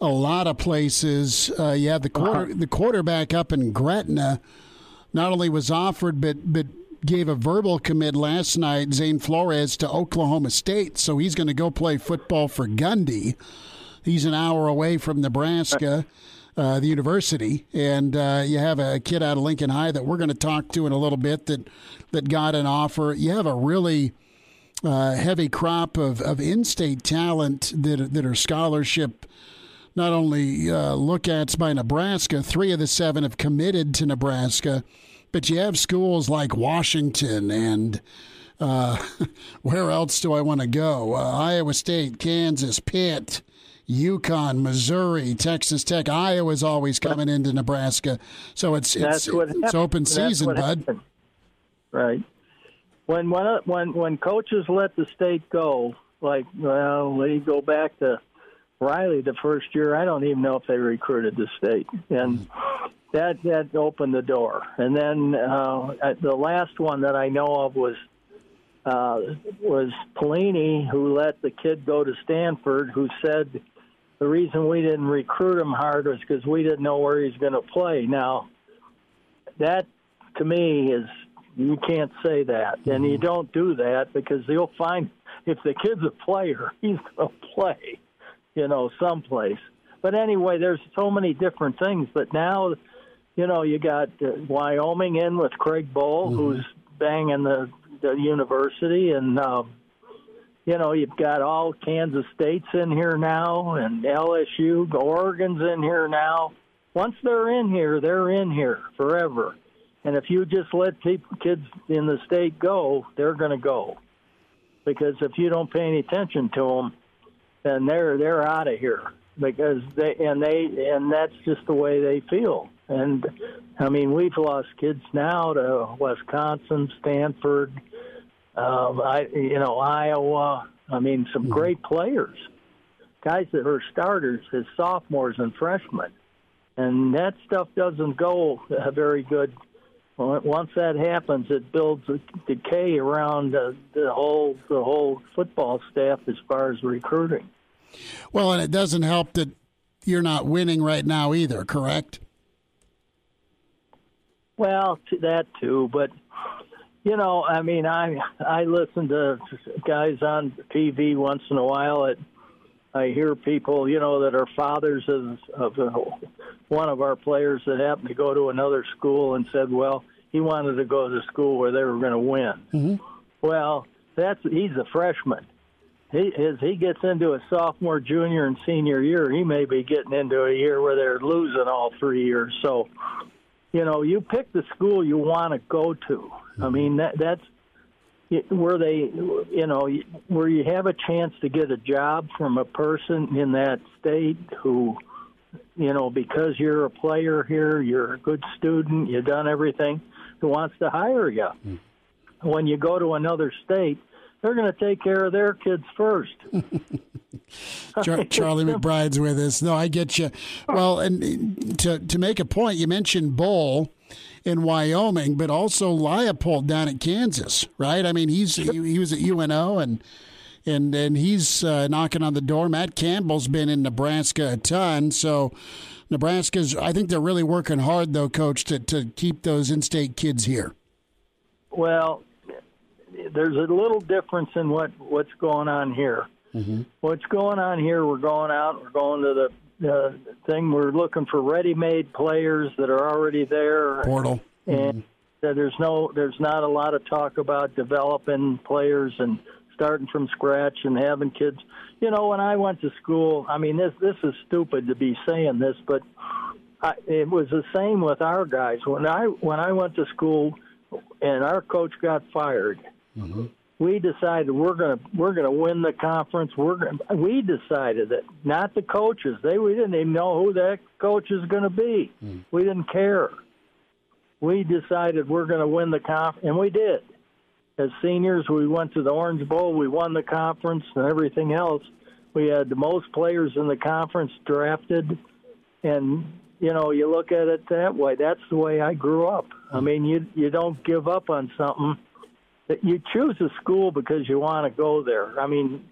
Speaker 1: a lot of places. Uh, you have the quarter the quarterback up in Gretna. Not only was offered, but but gave a verbal commit last night. Zane Flores to Oklahoma State, so he's going to go play football for Gundy. He's an hour away from Nebraska, uh, the university, and uh, you have a kid out of Lincoln High that we're going to talk to in a little bit that that got an offer. You have a really uh, heavy crop of, of in-state talent that that are scholarship not only uh, look ats by Nebraska. Three of the seven have committed to Nebraska, but you have schools like Washington and uh, where else do I want to go? Iowa State, Kansas, Pitt. UConn, Missouri, Texas Tech, Iowa's always coming into Nebraska, so it's it's it's open season, bud.
Speaker 7: happened. Right. When when when when coaches let the state go, like well, they go back to Riley the first year. I don't even know if they recruited the state, and that that opened the door. And then uh, the last one that I know of was uh, was Pelini, who let the kid go to Stanford, who said the reason we didn't recruit him hard was because we didn't know where he's going to play. Now, that to me is you can't say that, and you don't do that because you'll find if the kid's a player, he's going to play, you know, someplace. But anyway, there's so many different things. But now, you know, you got uh, Wyoming in with Craig Bohl, mm-hmm. who's banging the the university, and um, you know you've got all Kansas State's in here now, and LSU, Oregon's in here now. Once they're in here, they're in here forever. And if you just let people, kids in the state go, they're going to go. Because if you don't pay any attention to them, then they're they're out of here. Because they and they and that's just the way they feel. And I mean, we've lost kids now to Wisconsin, Stanford, um, I, you know, Iowa. I mean, some mm-hmm. great players, guys that are starters as sophomores and freshmen, and that stuff doesn't go uh, very good. Once that happens, it builds a decay around uh, the whole the whole football staff as far as recruiting.
Speaker 1: Well, and it doesn't help that you're not winning right now either. Correct?
Speaker 7: Well, that too, but you know, I mean, I I listen to guys on TV once in a while. It, I hear people, you know, that are fathers of, of uh, one of our players that happened to go to another school and said, well, he wanted to go to school where they were going to win.
Speaker 1: Mm-hmm.
Speaker 7: Well, that's he's a freshman. He as he gets into a sophomore, junior, and senior year, he may be getting into a year where they're losing all three years. So, you know, you pick the school you want to go to I mean that that's where they, you know, where you have a chance to get a job from a person in that state who, you know, because you're a player here, you're a good student, you've done everything, who wants to hire you. Mm. When you go to another state, they're going to take care of their kids first.
Speaker 1: Char- Charlie McBride's with us. No, I get you. Well, and to to make a point, you mentioned Bohl in Wyoming, but also Leipold down at Kansas, right? I mean, he's he, he was at UNO and and and he's uh, knocking on the door. Matt Campbell's been in Nebraska a ton, so Nebraska's. I think they're really working hard, though, Coach, to to keep those in-state kids here.
Speaker 7: Well, there's a little difference in what what's going on here.
Speaker 1: Mm-hmm.
Speaker 7: What's going on here? We're going out. We're going to the uh, thing. We're looking for ready-made players that are already there.
Speaker 1: Portal.
Speaker 7: And mm-hmm. there's no, there's not a lot of talk about developing players and starting from scratch and having kids. You know, when I went to school, I mean, this this is stupid to be saying this, but I, it was the same with our guys. When I when I went to school, and our coach got fired.
Speaker 1: Mm-hmm
Speaker 7: we decided we're going to we're going to win the conference. We're gonna, we decided it, not the coaches. They we didn't even know who that coach is going to be.
Speaker 1: Mm.
Speaker 7: We didn't care. We decided we're going to win the conference, and we did. As seniors, we went to the Orange Bowl. We won the conference and everything else. We had the most players in the conference drafted, and you know you look at it that way. That's the way I grew up. I hmm. mean, you you don't give up on something you choose a school because you want to go there. I mean,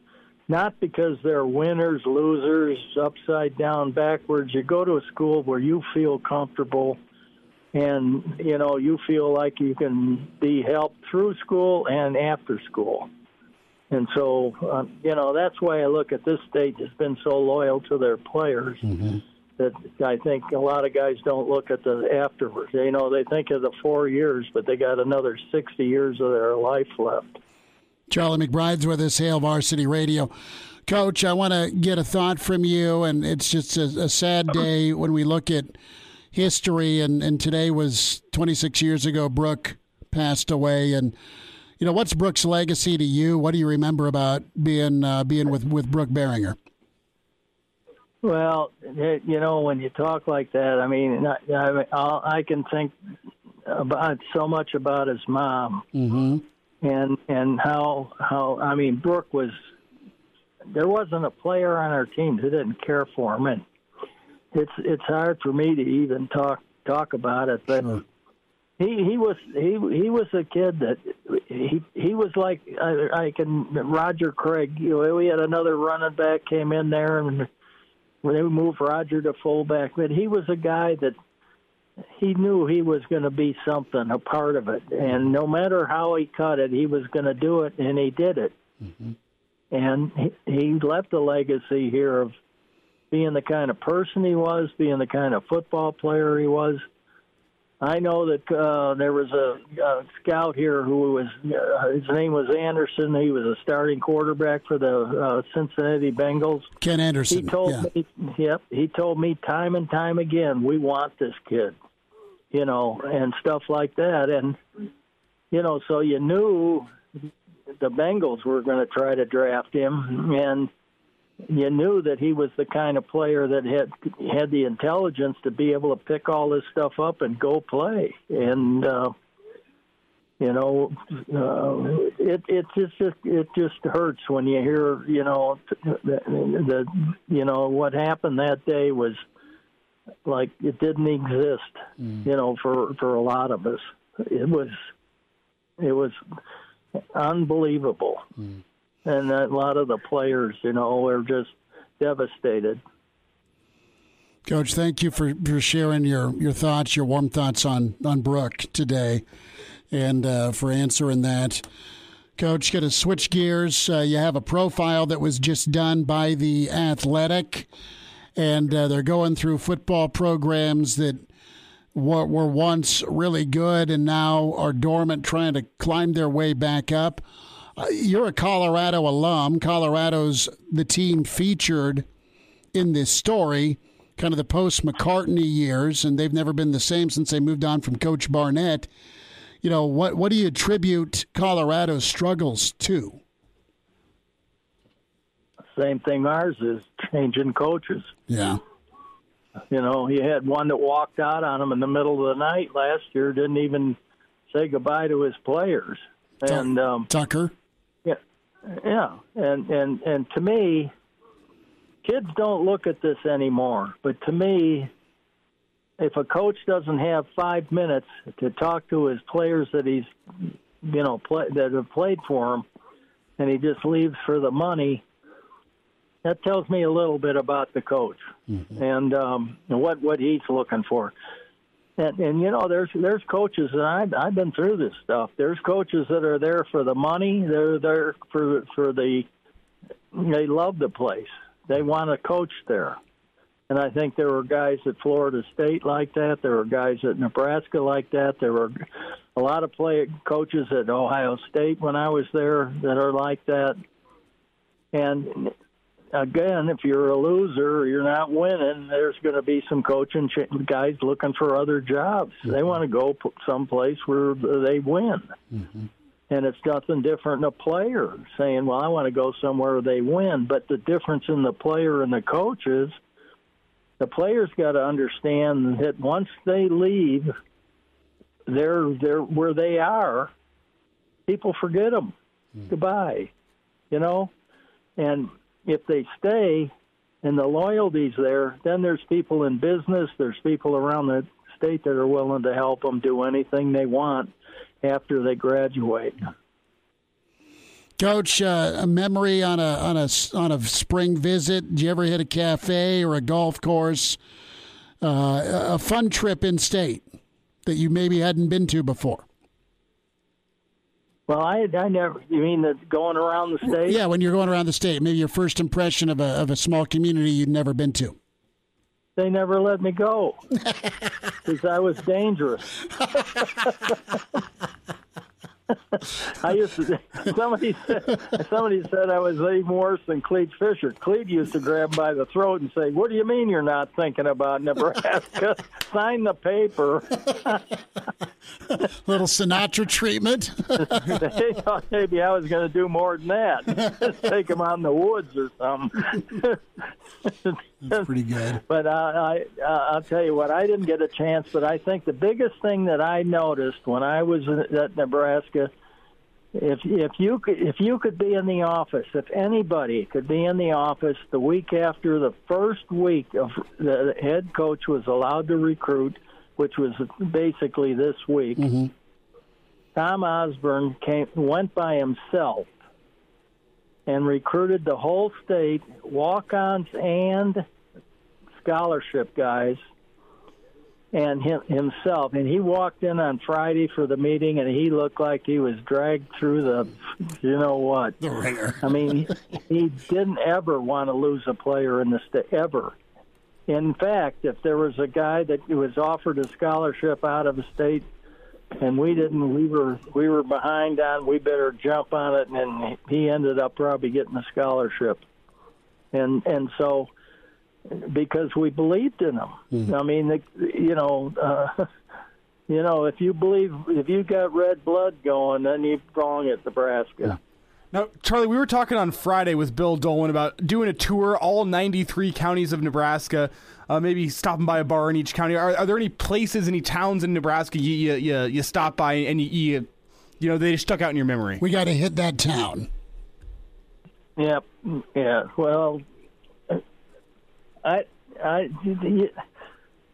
Speaker 7: not because they're winners, losers, upside down, backwards. You go to a school where you feel comfortable and, you know, you feel like you can be helped through school and after school. And so, uh, you know, that's why I look at this state that's been so loyal to their players.
Speaker 1: Mm-hmm
Speaker 7: that I think a lot of guys don't look at the afterwards. You know, they think of the four years, but they got another 60 years of their life left.
Speaker 1: Charlie McBride's with us, Hail Varsity Radio. Coach, I want to get a thought from you, and it's just a, a sad day when we look at history, and, and today was 26 years ago. Brook passed away, and you know what's Brook's legacy to you? What do you remember about being uh, being with with Brook Berringer?
Speaker 7: Well, you know, when you talk like that, I mean, I, I, I can think about so much about his mom,
Speaker 1: mm-hmm.
Speaker 7: and and how how I mean, Brook was. There wasn't a player on our team who didn't care for him, and it's it's hard for me to even talk talk about it, but sure. he he was he he was a kid that he he was like I, I can Roger Craig. You know, we had another running back came in there and when they moved Roger to fullback, but he was a guy that he knew he was going to be something, a part of it, and no matter how he cut it, he was going to do it, and he did it. Mm-hmm. And he, he left a legacy here of being the kind of person he was, being the kind of football player he was. I know that uh, there was a, a scout here who was uh, his name was Anderson. He was a starting quarterback for the uh, Cincinnati Bengals.
Speaker 1: Ken Anderson.
Speaker 7: He told
Speaker 1: yeah.
Speaker 7: me, yep, he told me time and time again, we want this kid, you know, and stuff like that. And you know, so you knew the Bengals were going to try to draft him, and you knew that he was the kind of player that had had the intelligence to be able to pick all this stuff up and go play. And uh, you know, uh, it it just it just hurts when you hear you know the, the you know what happened that day was like it didn't exist. Mm. You know, for for a lot of us, it was it was unbelievable. Mm and a lot of the players, you know, are just devastated.
Speaker 1: Coach, thank you for, for sharing your, your thoughts, your warm thoughts on, on Brook today, and uh, for answering that. Coach, going to switch gears. Uh, you have a profile that was just done by the Athletic, and uh, they're going through football programs that were, were once really good and now are dormant, trying to climb their way back up. You're a Colorado alum. Colorado's the team featured in this story, kind of the post McCartney years, and they've never been the same since they moved on from Coach Barnett. You know, what, what do you attribute Colorado's struggles to?
Speaker 7: Same thing ours is changing coaches.
Speaker 1: Yeah.
Speaker 7: You know, he had one that walked out on him in the middle of the night last year, didn't even say goodbye to his players. And um,
Speaker 1: Tucker.
Speaker 7: Yeah, and and and to me, kids don't look at this anymore. But to me, if a coach doesn't have five minutes to talk to his players that he's, you know, play, that have played for him, and he just leaves for the money, that tells me a little bit about the coach mm-hmm. and um, what what he's looking for. And, and you know, there's there's coaches, and I've I've been through this stuff. There's coaches that are there for the money. They're there for for the. They love the place. They want to coach there, and I think there were guys at Florida State like that. There were guys at Nebraska like that. There were a lot of play coaches at Ohio State when I was there that are like that. And again, if you're a loser you're not winning, there's going to be some coaching guys looking for other jobs. Mm-hmm. They want to go someplace where they win. Mm-hmm. And it's nothing different than a player saying, well, I want to go somewhere where they win. But the difference in the player and the coach is the players got to understand that once they leave, they're, they're where they are, people forget them. Mm-hmm. Goodbye. You know? And if they stay and the loyalty's there, then there's people in business, there's people around the state that are willing to help them do anything they want after they graduate.
Speaker 1: Coach, uh, a memory on a on a on a spring visit? Did you ever hit a cafe or a golf course? Uh, a fun trip in state that you maybe hadn't been to before.
Speaker 7: Well, I I never. You mean that going around the state?
Speaker 1: Yeah, when you're going around the state, maybe your first impression of a of a small community you'd never been to.
Speaker 7: They never let me go because I was dangerous. I used to. Somebody said. Somebody said I was even worse than Clete Fischer. Clete used to grab by the throat and say, "What do you mean you're not thinking about Nebraska? Sign the paper."
Speaker 1: Little Sinatra treatment.
Speaker 7: they thought maybe I was going to do more than that. Take him out in the woods or something.
Speaker 1: That's pretty good.
Speaker 7: But uh, I, uh, I'll tell you what, I didn't get a chance. But I think the biggest thing that I noticed when I was at Nebraska, if if you could if you could be in the office, if anybody could be in the office the week after the first week of the head coach was allowed to recruit, which was basically this week,
Speaker 1: Mm-hmm.
Speaker 7: Tom Osborne came went by himself and recruited the whole state, walk-ons and scholarship guys, and him, himself. And he walked in on Friday for the meeting, and he looked like he was dragged through the, you know what?
Speaker 1: The ringer.
Speaker 7: I mean, he, he didn't ever want to lose a player in the state ever. In fact, if there was a guy that was offered a scholarship out of the state, and we didn't, we were we were behind on, we better jump on it, and he ended up probably getting a scholarship, and and so because we believed in him. I mean, the, you know. Uh, You know, if you believe, if you got red blood going, then you belong at Nebraska.
Speaker 2: Now, Charlie, we were talking on Friday with Bill Dolan about doing a tour all 93 counties of Nebraska, uh, maybe stopping by a bar in each county. Are, are there any places, any towns in Nebraska you you, you, you stop by and you, you you know they stuck out in your memory?
Speaker 1: We got to hit that town.
Speaker 7: Yep. Yeah. Well, I, I, you,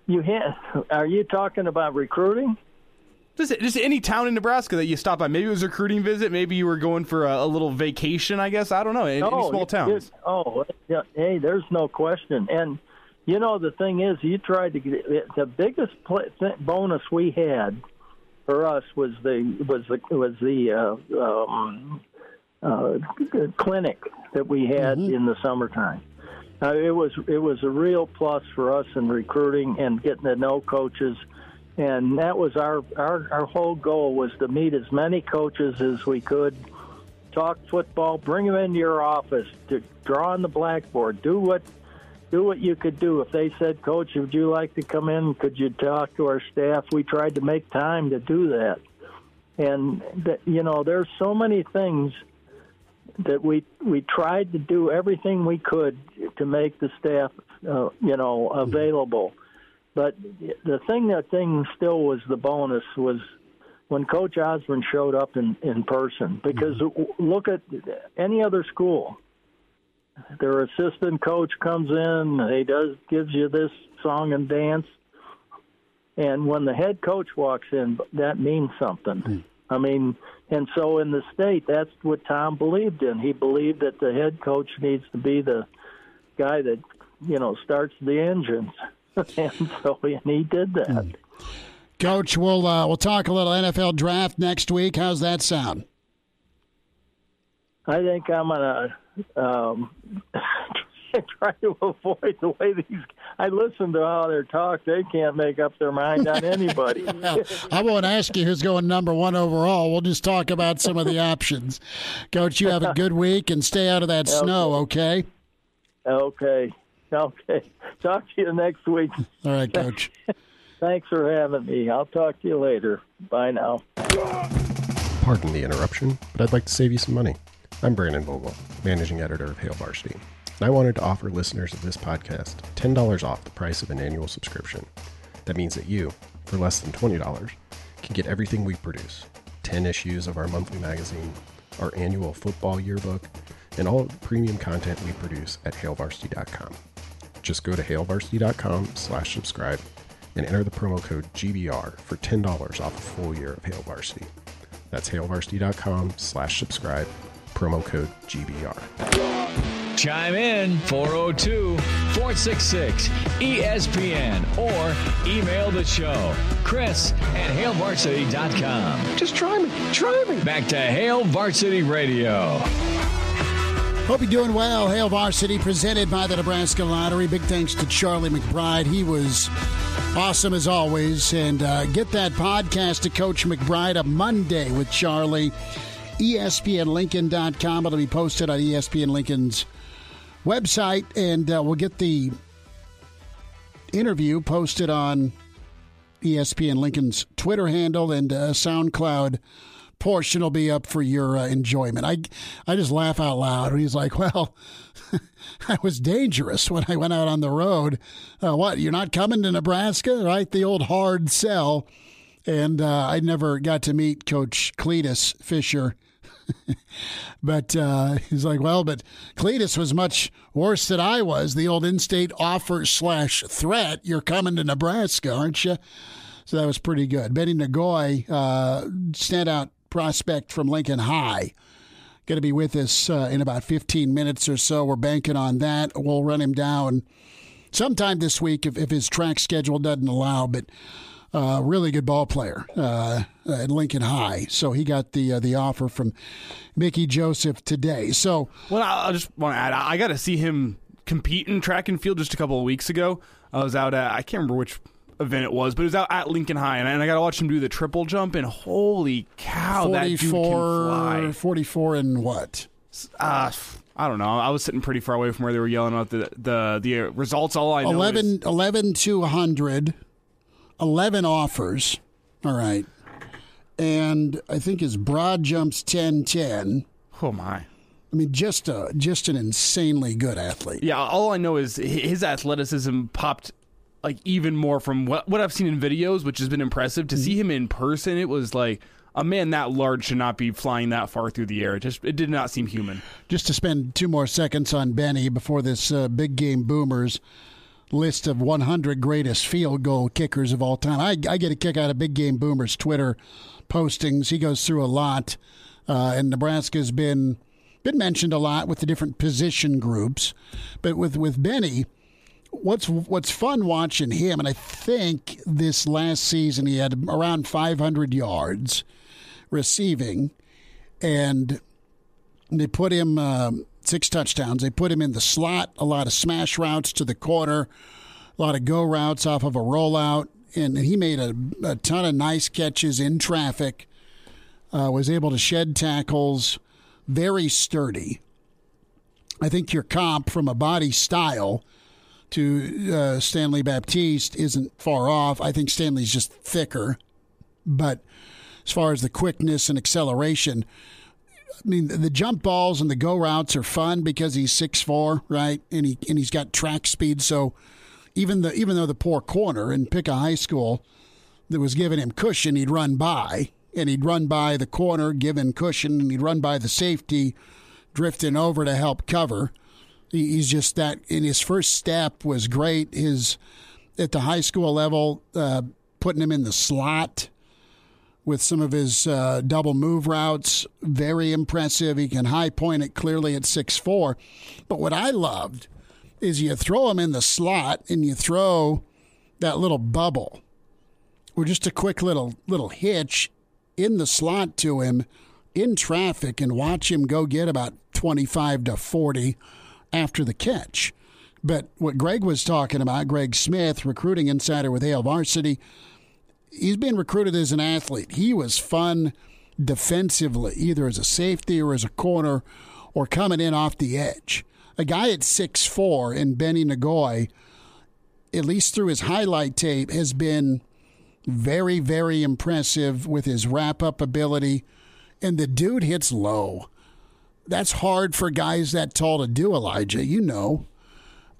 Speaker 7: you ha- are you talking about recruiting?
Speaker 2: Just, just any town in Nebraska that you stop by. Maybe it was a recruiting visit. Maybe you were going for a, a little vacation. I guess I don't know. Any, any small
Speaker 7: you-
Speaker 2: towns.
Speaker 7: you- oh, yeah, hey, there's no question. And you know the thing is, you tried to get the biggest pl- th- bonus we had for us was the was the was the uh, um, uh, clinic that we had in the summertime. Uh, it was it was a real plus for us in recruiting and getting to know coaches, and that was our our our whole goal was to meet as many coaches as we could, talk football, bring them into your office, to draw on the blackboard, do what do what you could do. If they said, Coach, would you like to come in? Could you talk to our staff? We tried to make time to do that, and that, you know, there's so many things that we we tried to do everything we could to make the staff, uh, you know, available. But the thing that thing still was the bonus was when Coach Osborne showed up in in person. Because look at any other school, their assistant coach comes in, he does gives you this song and dance, and when the head coach walks in, that means something. I mean, and so in the state, that's what Tom believed in. He believed that the head coach needs to be the guy that you know starts the engines, and so and he did that.
Speaker 1: Coach, we'll uh, we'll talk a little NFL draft next week. How's that sound?
Speaker 7: I think I'm gonna um, try to avoid the way these. I listen to how they talk. They can't make up their mind on anybody.
Speaker 1: I won't ask you who's going number one overall. We'll just talk about some of the options. Coach, you have a good week and stay out of that snow, okay?
Speaker 7: okay, okay. Talk to you next week.
Speaker 1: All right, Coach.
Speaker 7: Thanks for having me. I'll talk to you later. Bye now.
Speaker 6: Pardon the interruption, but I'd like to save you some money. I'm Brandon Vogel, managing editor of Hail Varsity, and I wanted to offer listeners of this podcast $10 off the price of an annual subscription. That means that you, for less than $20, can get everything we produce 10 issues of our monthly magazine, our annual football yearbook, and all of the premium content we produce at hailvarsity.com. Just go to hailvarsity.com slash subscribe and enter the promo code GBR for $10 off a full year of Hail Varsity. That's hailvarsity.com slash subscribe, promo code GBR.
Speaker 3: Chime in 402 466 ESPN or email the show. Chris at HailVarsity.com.
Speaker 1: Just try me. Try me.
Speaker 3: Back to Hail Varsity Radio.
Speaker 1: Hope you're doing well. Hail Varsity presented by the Nebraska Lottery. Big thanks to Charlie McBride. He was awesome as always. And uh, get that podcast to Coach McBride a Monday with Charlie. ESPNLincoln.com. It'll be posted on ESPN Lincoln's website. And uh, we'll get the interview posted on ESPN Lincoln's Twitter handle and uh, SoundCloud portion will be up for your uh, enjoyment. I I just laugh out loud. And he's like, "Well, I was dangerous when I went out on the road. Uh, what? You're not coming to Nebraska, right? The old hard sell." And uh, I never got to meet Coach Cletus Fischer. but uh, he's like, well, but Cletus was much worse than I was. The old in-state offer slash threat. You're coming to Nebraska, aren't you? So that was pretty good. Beni Ngoyi, uh, standout prospect from Lincoln High, going to be with us uh, in about 15 minutes or so. We're banking on that. We'll run him down sometime this week if, if his track schedule doesn't allow. But uh, really good ball player uh, at Lincoln High. So he got the uh, the offer from Mickey Joseph today. So
Speaker 2: well, I, just want to add, I, got to see him compete in track and field just a couple of weeks ago. I was out at I can't remember which event it was, but it was out at Lincoln High, and I, and I got to watch him do the triple jump. And holy cow, that dude can fly!
Speaker 1: 44 and what?
Speaker 2: Uh, I don't know. I was sitting pretty far away from where they were yelling out the the the results. All I know
Speaker 1: 11,
Speaker 2: is
Speaker 1: 11 to 100, 11 offers. All right. And I think his broad jumps 10 10.
Speaker 2: oh my.
Speaker 1: I mean, just a just an insanely good athlete.
Speaker 2: Yeah, all I know is his athleticism popped like even more from what what I've seen in videos, which has been impressive. To see him in person, it was like a man that large should not be flying that far through the air. It just it did not seem human.
Speaker 1: Just to spend two more seconds on Beni before this uh, big game boomers list of 100 greatest field goal kickers of all time. I, I get a kick out of big game boomers Twitter postings. He goes through a lot, uh, and Nebraska's been been mentioned a lot with the different position groups, but with with Beni. What's what's fun watching him, and I think this last season he had around 500 yards receiving, and they put him um, six touchdowns. They put him in the slot, a lot of smash routes to the corner, a lot of go routes off of a rollout, and he made a, a ton of nice catches in traffic. Uh, was able to shed tackles, very sturdy. I think your comp from a body style to uh, Stanley Baptiste isn't far off. I think Stanley's just thicker, but as far as the quickness and acceleration, I mean, the jump balls and the go routes are fun because he's six four, right? And he and he's got track speed. So even the even though the poor corner in Pica High School that was giving him cushion, he'd run by and he'd run by the corner, giving cushion, and he'd run by the safety, drifting over to help cover. He's just that. In his first step was great. His at the high school level, uh, putting him in the slot with some of his uh, double move routes. Very impressive. He can high point it clearly at six four. But what I loved is you throw him in the slot and you throw that little bubble or just a quick little little hitch in the slot to him in traffic and watch him go get about 25 to 40 after the catch. But what Greg was talking about, Greg Smith, recruiting insider with Hail Varsity, he's been recruited as an athlete. He was fun defensively, either as a safety or as a corner or coming in off the edge. A guy at six four in Beni Ngoyi, at least through his highlight tape, has been very, very impressive with his wrap up ability. And the dude hits low. That's hard for guys that tall to do, Elijah. You know.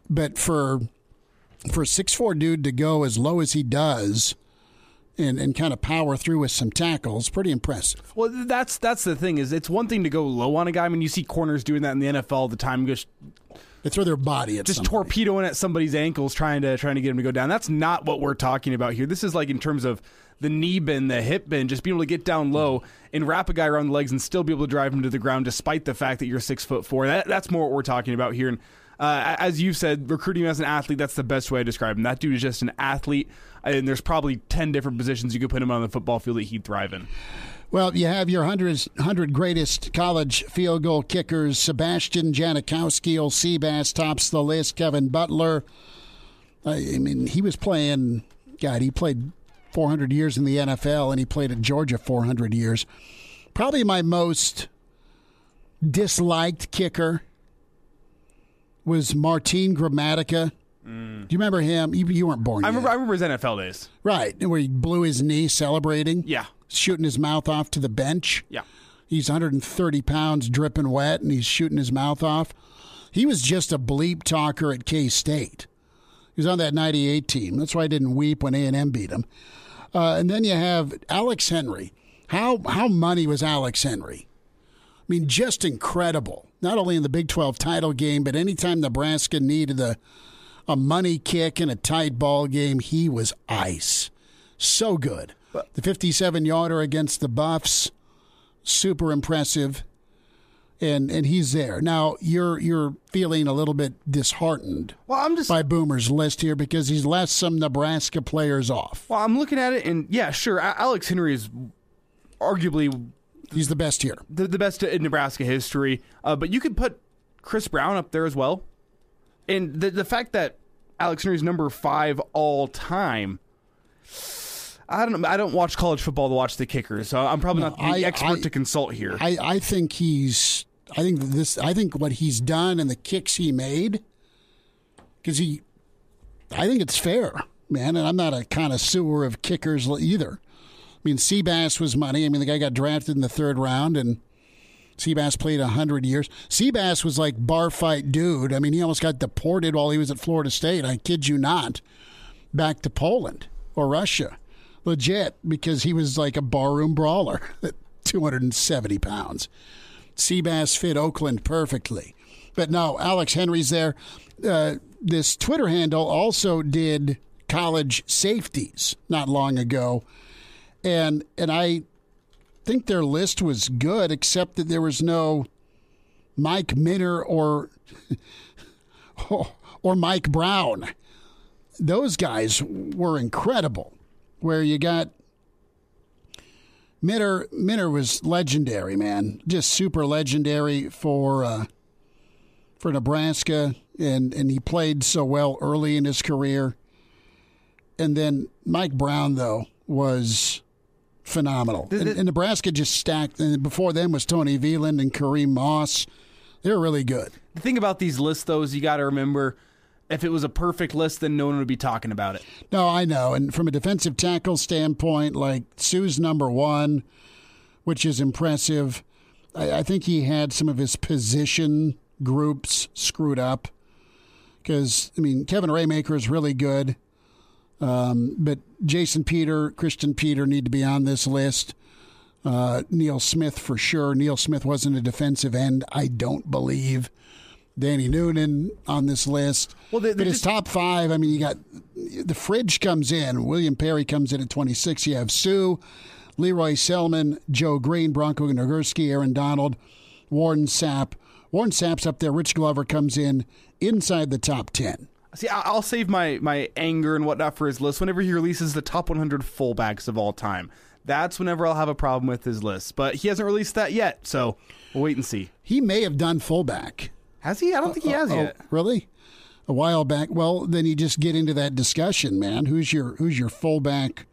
Speaker 1: But for for a six four dude to go as low as he does and, and kind of power through with some tackles. Pretty impressive.
Speaker 2: Well, that's that's the thing is it's one thing to go low on a guy. I mean, you see corners doing that in the NFL all the time. Just
Speaker 1: They throw their body at
Speaker 2: just
Speaker 1: somebody.
Speaker 2: torpedoing at somebody's ankles, trying to trying to get him to go down. That's not what we're talking about here. This is like in terms of the knee bend, the hip bend, just being able to get down low and wrap a guy around the legs and still be able to drive him to the ground, despite the fact that you're six foot four. That, that's more what we're talking about here. And uh, as you've said, recruiting him as an athlete, that's the best way to describe him. That dude is just an athlete, and there's probably 10 different positions you could put him on the football field that he'd thrive in.
Speaker 1: Well, you have your 100, 100 greatest college field goal kickers. Sebastian Janikowski, old Seabass tops the list. Kevin Butler. I mean, he was playing, God, he played 400 years in the NFL and he played at Georgia 400 years. Probably my most disliked kicker was Martin Gramatica. Do you remember him? You, you weren't born
Speaker 2: I remember, I remember his NFL days.
Speaker 1: Right, where he blew his knee celebrating.
Speaker 2: Yeah.
Speaker 1: Shooting his mouth off to the bench.
Speaker 2: Yeah.
Speaker 1: He's 130 pounds, dripping wet, and he's shooting his mouth off. He was just a bleep talker at K State. He was on that 98 team. That's why I didn't weep when A&M beat him. Uh, and then you have Alex Henery. How, how money was Alex Henery? I mean, just incredible. Not only in the Big 12 title game, but anytime Nebraska needed a, a money kick in a tight ball game, he was ice. So good. The 57 yarder against the Buffs, super impressive. And and he's there. Now you're you're feeling a little bit disheartened
Speaker 2: Well, I'm just
Speaker 1: by Boomer's list here because he's left some Nebraska players off.
Speaker 2: well, I'm looking at it, and yeah, sure, Alex Henery is arguably
Speaker 1: He's the best here.
Speaker 2: the, the best in Nebraska history. Uh, but you could put Chris Brown up there as well. And the the fact that Alex Henery's number five all time. I don't. I don't watch college football to watch the kickers, so I'm probably not the
Speaker 1: I-
Speaker 2: expert
Speaker 1: I-
Speaker 2: to consult here.
Speaker 1: I, I think he's I think this I think what he's done and the kicks he made because he I think it's fair, man, and I'm not a connoisseur of kickers either. I mean, Seabass was money. I mean, the guy got drafted in the third round, and Seabass played hundred years. Seabass was like bar fight dude. I mean, he almost got deported while he was at Florida State. I kid you not, back to Poland or Russia, legit, because he was like a barroom brawler at 270 pounds. Seabass fit Oakland perfectly. But no, Alex Henery's there. Uh, this Twitter handle also did college safeties not long ago, and and I think their list was good, except that there was no Mike Minter or or Mike Brown. Those guys were incredible. Where you got Minter, Minter was legendary, man, just super legendary for uh, for Nebraska, and and he played so well early in his career. And then Mike Brown, though, was phenomenal. And, and Nebraska just stacked. And before them was Tony Veland and Kareem Moss. They were really good.
Speaker 2: the thing about these lists, though, is you got to remember if it was a perfect list, then no one would be talking about it.
Speaker 1: No, I know. And from a defensive tackle standpoint, like Suh's number one, which is impressive. I, I think he had some of his position groups screwed up. Because, I mean, Kevin Raymaker is really good. Um, but Jason Peter, Christian Peter need to be on this list. Uh, Neil Smith for sure. Neil Smith wasn't a defensive end, I don't believe. Danny Noonan on this list.
Speaker 2: Well, they-
Speaker 1: but his
Speaker 2: just-
Speaker 1: top five, I mean, you got the fridge comes in. William Perry comes in at 26. You have Suh, Leroy Selman, Joe Greene, Bronco Nagurski, Aaron Donald, Warren Sapp. Warren Sapp's up there. Rich Glover comes in inside the top 10.
Speaker 2: See, I'll save my, my anger and whatnot for his list whenever he releases the top 100 fullbacks of all time. That's whenever I'll have a problem with his list. But he hasn't released that yet, so we'll wait and see.
Speaker 1: He may have done fullback.
Speaker 2: Has he? I don't think he has
Speaker 1: Oh,
Speaker 2: yet.
Speaker 1: really? A while back. Well, then you just get into that discussion, man. Who's your who's your fullback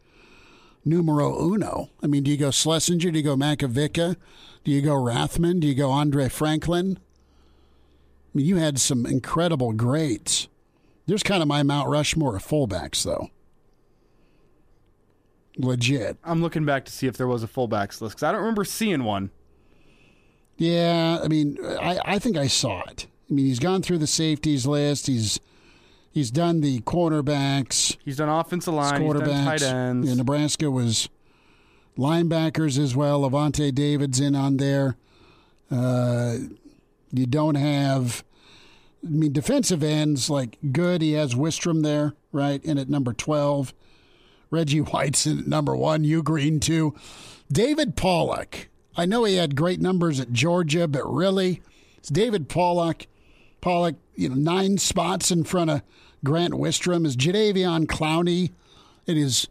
Speaker 1: numero uno? I mean, do you go Schlesinger? Do you go Makovicka? Do you go Rathman? Do you go Andra Franklin? I mean, you had some incredible greats. There's kind of my Mount Rushmore of fullbacks, though. Legit.
Speaker 2: I'm looking back to see if there was a fullbacks list because I don't remember seeing one.
Speaker 1: Yeah, I mean, I, I think I saw it. I mean, he's gone through the safeties list. He's he's done the cornerbacks,
Speaker 2: He's done offensive line, he's done
Speaker 1: quarterbacks.
Speaker 2: tight ends.
Speaker 1: Yeah, Nebraska was linebackers as well. Lavonte David's in on there. Uh, you don't have, I mean, defensive ends like good. He has Wistrom there, right, And at number twelve. Reggie White's in at number one. You Green too. David Pollack. I know he had great numbers at Georgia, but really, it's David Pollack. Pollack, you know, nine spots in front of Grant Wistrom. Is Jadeveon Clowney in his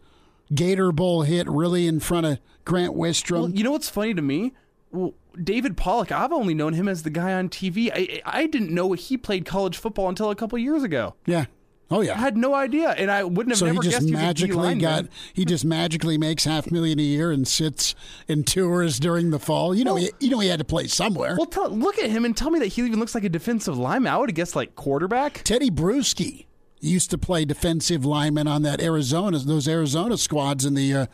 Speaker 1: Gator Bowl hit really in front of Grant Wistrom?
Speaker 2: Well, you know what's funny to me? Well, David Pollack, I've only known him as the guy on TV. I, I didn't know he played college football until a couple years ago.
Speaker 1: yeah. Oh yeah.
Speaker 2: I had no idea, and I wouldn't have
Speaker 1: so he
Speaker 2: never
Speaker 1: just
Speaker 2: guessed he was a D
Speaker 1: magically
Speaker 2: lineman.
Speaker 1: got he just magically makes half million a year and sits and tours during the fall. You know, he, you know he had to play somewhere.
Speaker 2: Well, tell, look at him and tell me that he even looks like a defensive lineman. I would have guessed like quarterback.
Speaker 1: Tedy Bruschi used to play defensive lineman on that Arizona those Arizona squads in the uh,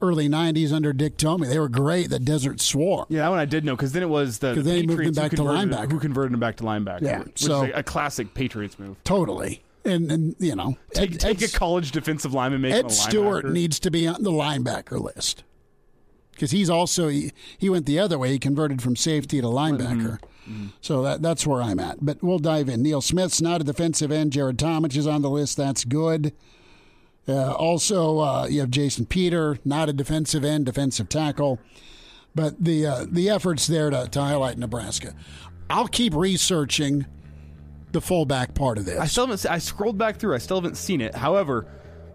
Speaker 1: early '90s under Dick Tomey. They were great. The Desert Swarm.
Speaker 2: Yeah, that one I did know because then it was the
Speaker 1: then he moved him back to linebacker.
Speaker 2: Who converted him back to linebacker?
Speaker 1: Yeah,
Speaker 2: which
Speaker 1: so-
Speaker 2: is a, a classic Patriots move.
Speaker 1: Totally. And and you know,
Speaker 2: Take,
Speaker 1: Ed,
Speaker 2: take a college defensive lineman, make
Speaker 1: Ed Stewart needs to be on the linebacker list because he's also he, he went the other way. He converted from safety to linebacker.
Speaker 2: Mm-hmm.
Speaker 1: So that that's where I'm at. But we'll dive in. Neil Smith's not a defensive end. Jared Tomich is on the list. That's good. Uh, also, uh, you have Jason Peter, not a defensive end, defensive tackle, but the uh, the efforts there to, to highlight Nebraska. I'll keep researching the fullback part of this.
Speaker 2: I still haven't. I scrolled back through. I still haven't seen it. However,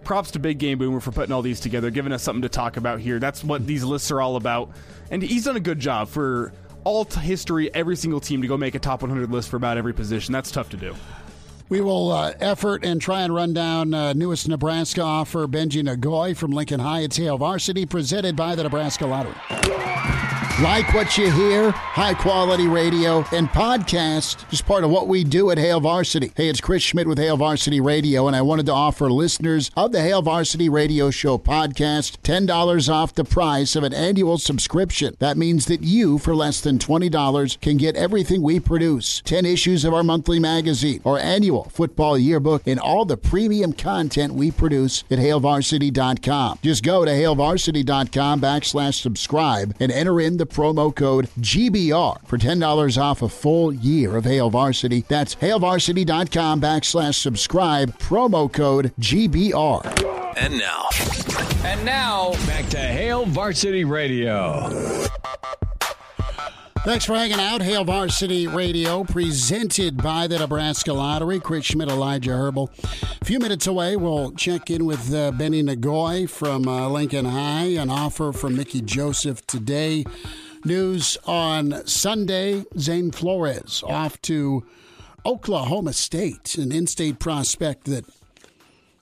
Speaker 2: props to Big Game Boomer for putting all these together, giving us something to talk about here. That's what these lists are all about, and he's done a good job for all t- history. Every single team to go make a top 100 list for about every position. That's tough to do.
Speaker 1: We will uh, effort and try and run down uh, newest Nebraska offer Beni Ngoyi from Lincoln High. It's Hail Varsity presented by the Nebraska Lottery. Like what you hear, high quality radio and podcast is part of what we do at Hail Varsity. Hey, it's Chris Schmidt with Hail Varsity Radio, and I wanted to offer listeners of the Hail Varsity Radio Show podcast $10 off the price of an annual subscription. That means that you, for less than $20, can get everything we produce 10 issues of our monthly magazine, or annual football yearbook, and all the premium content we produce at HailVarsity.com. Just go to HailVarsity.com backslash subscribe and enter in the promo code GBR for $10 off a full year of Hail Varsity. That's HailVarsity.com backslash subscribe, promo code GBR.
Speaker 4: And now,
Speaker 3: And now, back to Hail Varsity Radio.
Speaker 1: Thanks for hanging out. Hail Varsity Radio, presented by the Nebraska Lottery. Chris Schmidt, Elijah Herbal. A few minutes away, we'll check in with uh, Beni Ngoyi from uh, Lincoln High. An offer from Mickey Joseph today. News on Sunday Zane Flores off to Oklahoma State, an in state prospect that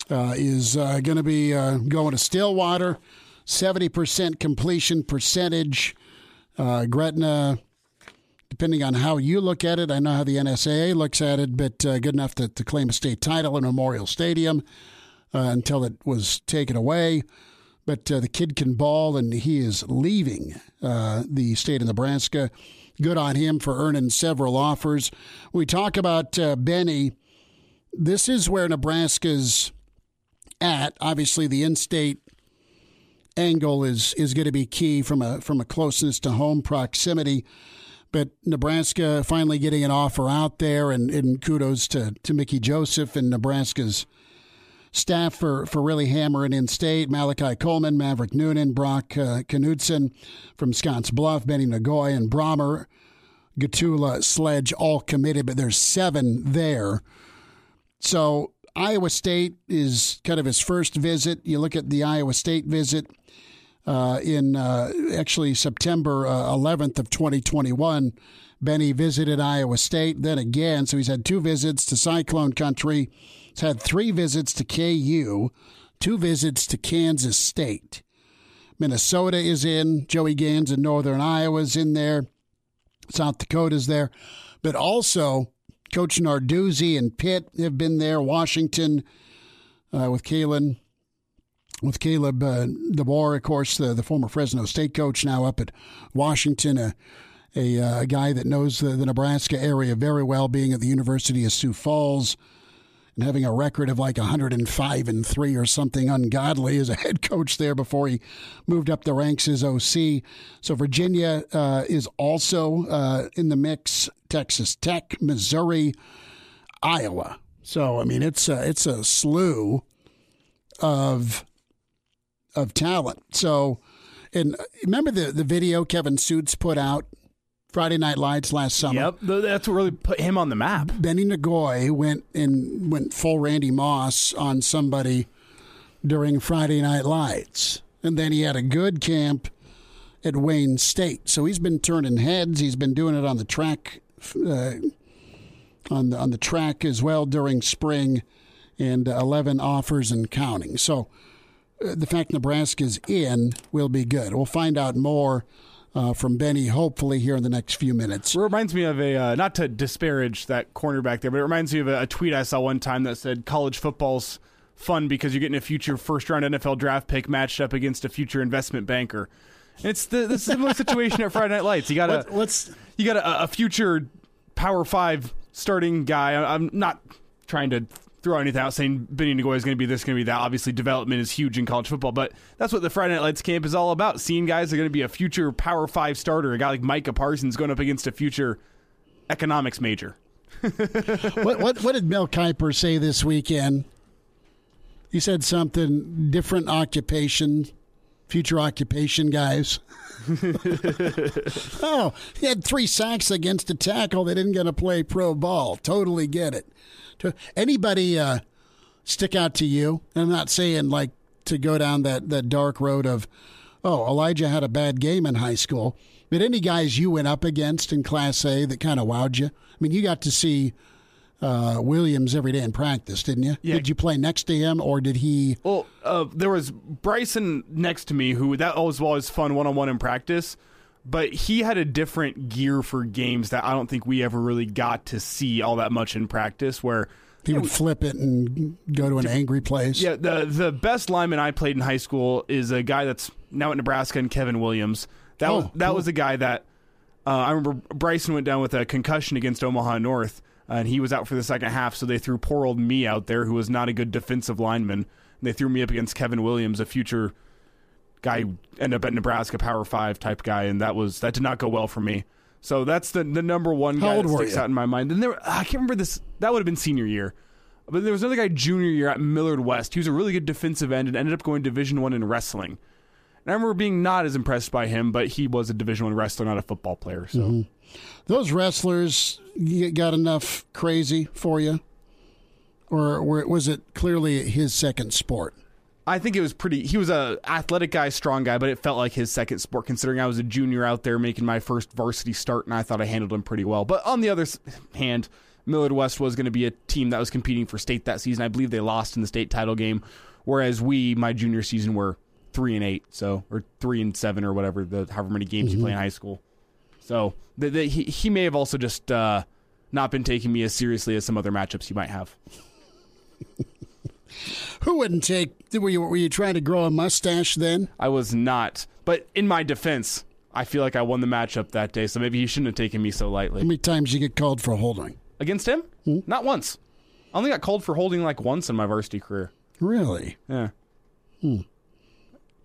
Speaker 1: uh, is uh, going to be uh, going to Stillwater. 70% completion percentage. Uh, Gretna, depending on how you look at it, I know how the NSAA looks at it, but uh, good enough to, to claim a state title in Memorial Stadium uh, until it was taken away. But uh, the kid can ball, and he is leaving uh, the state of Nebraska. Good on him for earning several offers. We talk about uh, Beni. This is where Nebraska's at. Obviously, the in-state angle is is going to be key from a from a closeness to home proximity. But Nebraska finally getting an offer out there, and, and kudos to, to Mickey Joseph and Nebraska's staff for, for really hammering in state. Malachi Coleman, Maverick Noonan, Brock uh, Knutson from Scotts Bluff, Beni Ngoyi, and Brahmer, Gatula, Sledge, all committed, but there's seven there. So Iowa State is kind of his first visit. You look at the Iowa State visit uh, in uh, actually September uh, 11th of 2021. Beni visited Iowa State, then again. So he's had two visits to Cyclone Country. He's had three visits to KU, two visits to Kansas State. Minnesota is in. Joey Gans in Northern Iowa is in there. South Dakota's there. But also, Coach Narduzzi and Pitt have been there. Washington uh, with Kalen, with Caleb uh, DeBoer, of course, the, the former Fresno State coach, now up at Washington, a, a, uh, guy that knows the, the Nebraska area very well, being at the University of Sioux Falls and having a record of like 105 and 3 or something ungodly as a head coach there before he moved up the ranks as OC. So Virginia uh, is also uh, in the mix. Texas Tech, Missouri, Iowa. So I mean, it's a, it's a slew of of talent. So, and remember the the video Kevin Suits put out Friday Night Lights last summer.
Speaker 2: Yep, that's what really put him on the map.
Speaker 1: Beni Ngoyi went and went full Randy Moss on somebody during Friday Night Lights, and then he had a good camp at Wayne State. So he's been turning heads. He's been doing it on the track, uh, on the on the track as well during spring, and uh, eleven offers and counting. So uh, the fact Nebraska's in will be good. We'll find out more. Uh, from Beni, hopefully here in the next few minutes.
Speaker 2: It reminds me of a uh, not to disparage that cornerback there, but it reminds me of a, a tweet I saw one time that said college football's fun because you're getting a future first round NFL draft pick matched up against a future investment banker. And it's the, the similar situation at Friday Night Lights. You got a
Speaker 1: what's
Speaker 2: you got a, a future Power Five starting guy. I'm not trying to throw anything out saying Beni Ngoyi is going to be this, going to be that. Obviously, development is huge in college football, but that's what the Friday Night Lights camp is all about. Seeing guys that are going to be a future Power Five starter. A guy like Micah Parsons going up against a future economics major.
Speaker 1: what, what what did Mel Kiper say this weekend? He said something different occupation, future occupation guys. oh, he had three sacks against a tackle. They didn't get to play pro ball. Totally get it. To- Anybody uh, stick out to you? And I'm not saying like to go down that, that dark road of, oh, Elijah had a bad game in high school. But any guys you went up against in Class A that kind of wowed you? I mean, you got to see uh, Williams every day in practice, didn't you?
Speaker 2: Yeah.
Speaker 1: Did you play next to him, or did he?
Speaker 2: Well, uh, there was Bryson next to me who that always was always fun one on one in practice, but he had a different gear for games that I don't think we ever really got to see all that much in practice. Where
Speaker 1: He would flip it and go to an angry place.
Speaker 2: yeah, the the best lineman I played in high school is a guy that's now at Nebraska and Kevin Williams. That was
Speaker 1: Oh,
Speaker 2: that
Speaker 1: cool.
Speaker 2: was a guy that uh, I remember Bryson went down with a concussion against Omaha North, and he was out for the second half. So they threw poor old me out there, who was not a good defensive lineman. And They threw me up against Kevin Williams, a future guy ended up at Nebraska Power Five type guy, and that was that did not go well for me. So that's the the number one
Speaker 1: How
Speaker 2: guy that sticks
Speaker 1: you?
Speaker 2: out in my mind. And there, I can't remember this. That would have been senior year. But there was another guy junior year at Millard West. He was a really good defensive end and ended up going Division One in wrestling. And I remember being not as impressed by him, but he was a Division One wrestler, not a football player. So
Speaker 1: Mm-hmm. Those wrestlers got enough crazy for you, or were- was it clearly his second sport?
Speaker 2: I think it was pretty. He was a athletic guy, strong guy, but it felt like his second sport. Considering I was a junior out there making my first varsity start, and I thought I handled him pretty well. But on the other hand, Millard West was going to be a team that was competing for state that season. I believe they lost in the state title game, whereas we, my junior season, were three and eight, so or three and seven or whatever the however many games you play in high school. So the, the, he he may have also just uh, not been taking me as seriously as some other matchups you might have.
Speaker 1: Who wouldn't take? Were you, were you trying to grow a mustache then?
Speaker 2: I was not. But in my defense, I feel like I won the matchup that day, so maybe he shouldn't have taken me so lightly.
Speaker 1: How many times you get called for holding?
Speaker 2: Against him? Hmm? Not once. I only got called for holding like once in my varsity career.
Speaker 1: Really?
Speaker 2: Yeah. Hmm.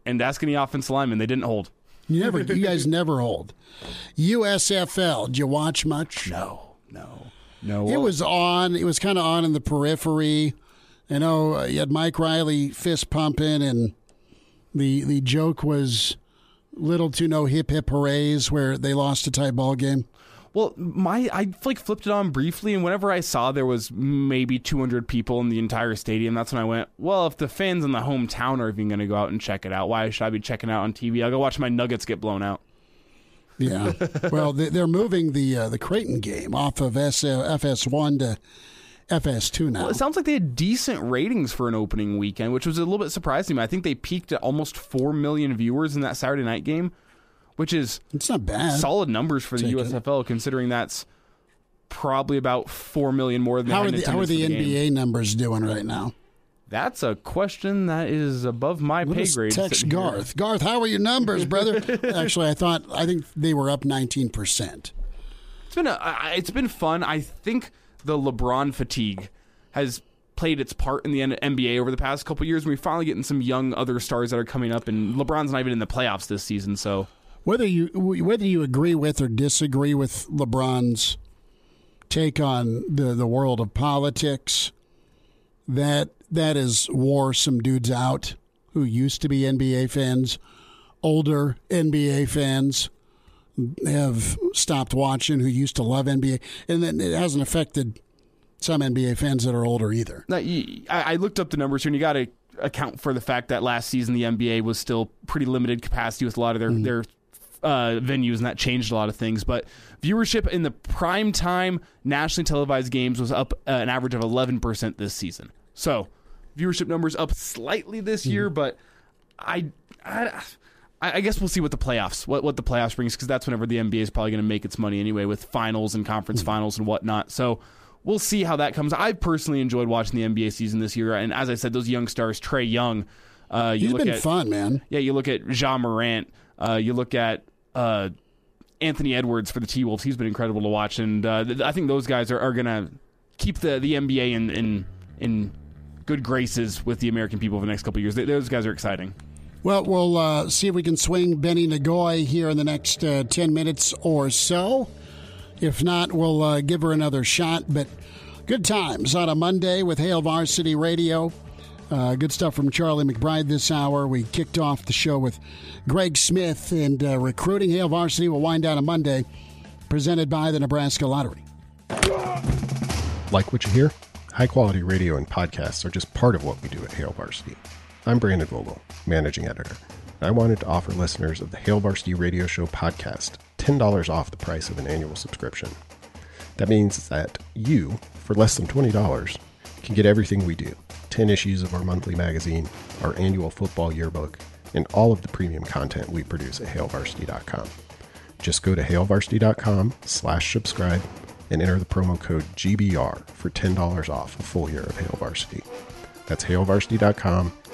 Speaker 2: And ask any offensive lineman, they didn't hold.
Speaker 1: You never. you guys never hold. USFL. Did you watch much?
Speaker 2: No, no, no.
Speaker 1: It was on. It was kind of on in the periphery. I know uh, you had Mike Riley fist pumping, and the the joke was little to no hip hip hoorays where they lost a tie ball game.
Speaker 2: Well, my I like flipped it on briefly, and whenever I saw there was maybe 200 people in the entire stadium, that's when I went, well, if the fans in the hometown are even going to go out and check it out, why should I be checking out on TV? I'll go watch my Nuggets get blown out.
Speaker 1: Yeah. well, they- they're moving the uh, the Creighton game off of S- uh, FS1 to FS2 now.
Speaker 2: Well, it sounds like they had decent ratings for an opening weekend, which was a little bit surprising. I think they peaked at almost 4 million viewers in that Saturday night game, which is
Speaker 1: It's not bad.
Speaker 2: solid numbers for the
Speaker 1: Take it.
Speaker 2: USFL, considering that's probably about 4 million more than
Speaker 1: How are the how are
Speaker 2: attendance
Speaker 1: the
Speaker 2: for game.
Speaker 1: NBA numbers doing right now?
Speaker 2: That's a question that is above my
Speaker 1: Let
Speaker 2: pay grade.
Speaker 1: text
Speaker 2: sitting here.
Speaker 1: Garth. Garth, how are your numbers, brother? Actually, I thought I think they were up 19%.
Speaker 2: It's been a, it's been fun. I think the LeBron fatigue has played its part in the NBA over the past couple years. We're finally getting some young other stars that are coming up, and LeBron's not even in the playoffs this season. So
Speaker 1: Whether you whether you agree with or disagree with LeBron's take on the the world of politics, that that has wore some dudes out who used to be NBA fans, older NBA fans have stopped watching who used to love NBA, and then it hasn't affected some NBA fans that are older either.
Speaker 2: Now, I, looked up the numbers here, and you got to account for the fact that last season the NBA was still pretty limited capacity with a lot of their their uh, venues, and that changed a lot of things. But viewership in the prime time nationally televised games was up uh, an average of eleven percent this season. So viewership numbers up slightly this year, but I. I I I guess we'll see what the playoffs what what the playoffs brings because that's whenever the NBA is probably going to make its money anyway with finals and conference finals and whatnot. So we'll see how that comes. I personally enjoyed watching the NBA season this year, and as I said, those young stars, Trae Young. Uh, you
Speaker 1: He's
Speaker 2: look
Speaker 1: been
Speaker 2: at
Speaker 1: fun, man.
Speaker 2: yeah, you look at Ja Morant. Uh, you look at uh, Anthony Edwards for the T Wolves. He's been incredible to watch, and uh, th- I think those guys are, are going to keep the, the NBA in, in in good graces with the American people for the next couple of years. Th- those guys are exciting.
Speaker 1: Well, we'll uh, see if we can swing Beni Ngoyi here in the next uh, 10 minutes or so. If not, we'll uh, give her another shot. But good times on a Monday with Hail Varsity Radio. Uh, good stuff from Charlie McBride this hour. We kicked off the show with Greg Smith and uh, recruiting. Hail Varsity will wind down on Monday, presented by the Nebraska Lottery.
Speaker 6: Like what you hear? High quality radio and podcasts are just part of what we do at Hail Varsity. I'm Brandon Vogel, managing editor. I wanted to offer listeners of the Hail Varsity Radio Show podcast $10 off the price of an annual subscription. That means that you, for less than $20, can get everything we do 10 issues of our monthly magazine, our annual football yearbook, and all of the premium content we produce at hailvarsity.com. Just go to hailvarsity.com slash subscribe and enter the promo code GBR for $10 off a full year of Hail Varsity. That's hailvarsity.com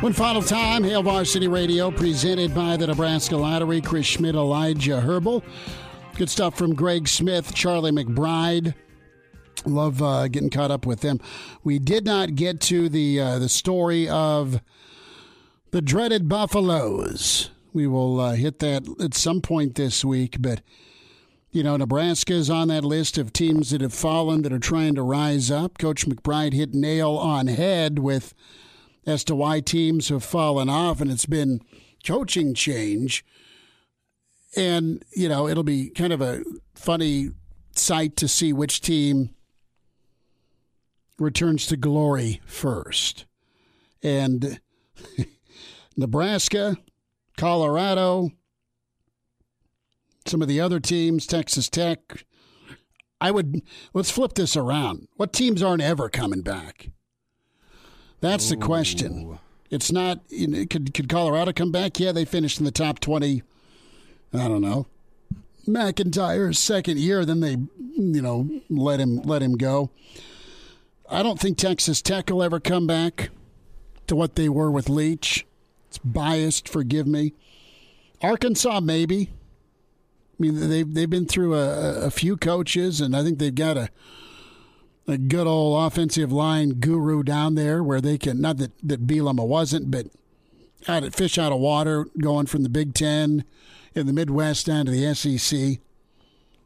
Speaker 1: One final time, Hail Varsity Radio, presented by the Nebraska Lottery. Chris Schmidt, Elijah Herbal. Good stuff from Greg Smith, Charlie McBride. Love uh, getting caught up with them. We did not get to the uh, the story of the dreaded Buffaloes. We will uh, hit that at some point this week, but you know Nebraska is on that list of teams that have fallen that are trying to rise up. Coach McBride hit nail on head with as to why teams have fallen off, and it's been coaching change. And you know it'll be kind of a funny sight to see which team returns to glory first. And Nebraska, Colorado, some of the other teams, Texas Tech. I would let's flip this around. What teams aren't ever coming back? That's the question. It's not. You know, could could Colorado come back? Yeah, they finished in the top twenty. I don't know. MacIntyre's second year, then they, you know, let him let him go. I don't think Texas Tech will ever come back to what they were with Leach. It's biased, forgive me. Arkansas, maybe. I mean, they've they've been through a, a few coaches, and I think they've got a a good old offensive line guru down there where they can not that that Bielema wasn't, but had it fish out of water going from the Big Ten in the Midwest down to the SEC.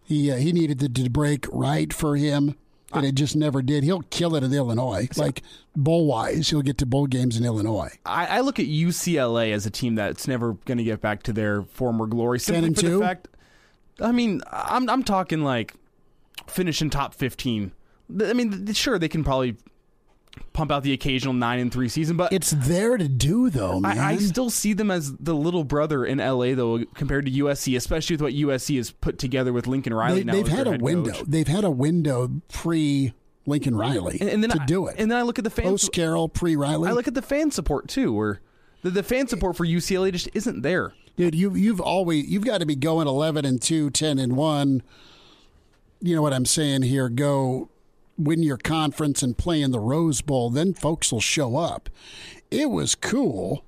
Speaker 1: He uh, he needed it to break right for him and it just never did. He'll kill it in Illinois. Like bowl wise, he'll get to bowl games in Illinois.
Speaker 2: I, I look at UCLA as a team that's never going to get back to their former glory. Simply
Speaker 1: 10 and
Speaker 2: for
Speaker 1: two?
Speaker 2: the fact, I mean, I'm I'm talking like finishing top 15. I mean, sure they can probably pump out the occasional nine and three season, but
Speaker 1: It's there to do though, man.
Speaker 2: I, I still see them as the little brother in LA though, compared to USC, especially with what USC has put together with Lincoln Riley.
Speaker 1: they,
Speaker 2: now
Speaker 1: they've had a window.
Speaker 2: coach.
Speaker 1: They've had a window pre Lincoln Riley
Speaker 2: and, and then
Speaker 1: to
Speaker 2: I,
Speaker 1: do it.
Speaker 2: And then I look at the fans.
Speaker 1: Post Carroll, pre Riley.
Speaker 2: I look at the fan support too, where the, the fan support for UCLA just isn't there.
Speaker 1: Dude, you you've always you've got to be going 11 and 2, 10 and 1. You know what I'm saying here, go win your conference and play in the Rose Bowl, then folks will show up. It was cool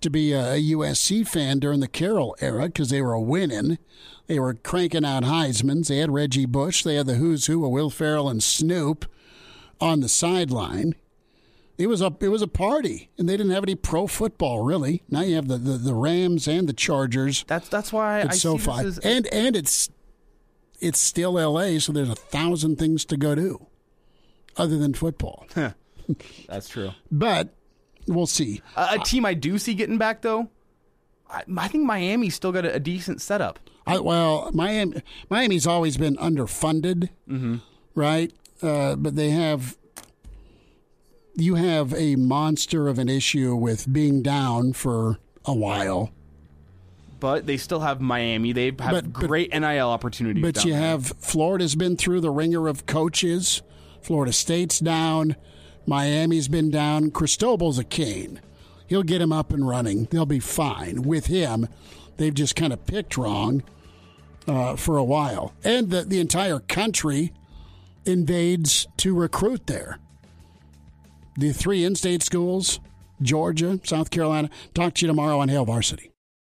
Speaker 1: to be a USC fan during the Carroll era because they were winning. They were cranking out Heisman's. They had Reggie Bush. They had the who's who of Will Ferrell and Snoop on the sideline. It was a it was a party, and they didn't have any pro football really. Now you have the, the, the Rams and the Chargers.
Speaker 2: That's that's why I
Speaker 1: SoFi,
Speaker 2: as
Speaker 1: and and it's it's still L.A., so there's a thousand things to go do, other than football.
Speaker 2: that's true.
Speaker 1: But we'll see.
Speaker 2: A, a team I do see getting back though, I, I think Miami's still got a, a decent setup.
Speaker 1: I, well, Miami Miami's always been underfunded,
Speaker 2: Mm-hmm.
Speaker 1: right? Uh, but they have you have a monster of an issue with being down for a while.
Speaker 2: But they still have Miami. They have
Speaker 1: But- but-
Speaker 2: great NIL opportunities.
Speaker 1: But you
Speaker 2: there.
Speaker 1: have Florida's been through the ringer of coaches. Florida State's down. Miami's been down. Cristobal's a cane. He'll get him up and running. They'll be fine with him. They've just kind of picked wrong uh, for a while, and the the entire country invades to recruit there. The three in-state schools, Georgia, South Carolina. Talk to you tomorrow on Hail Varsity.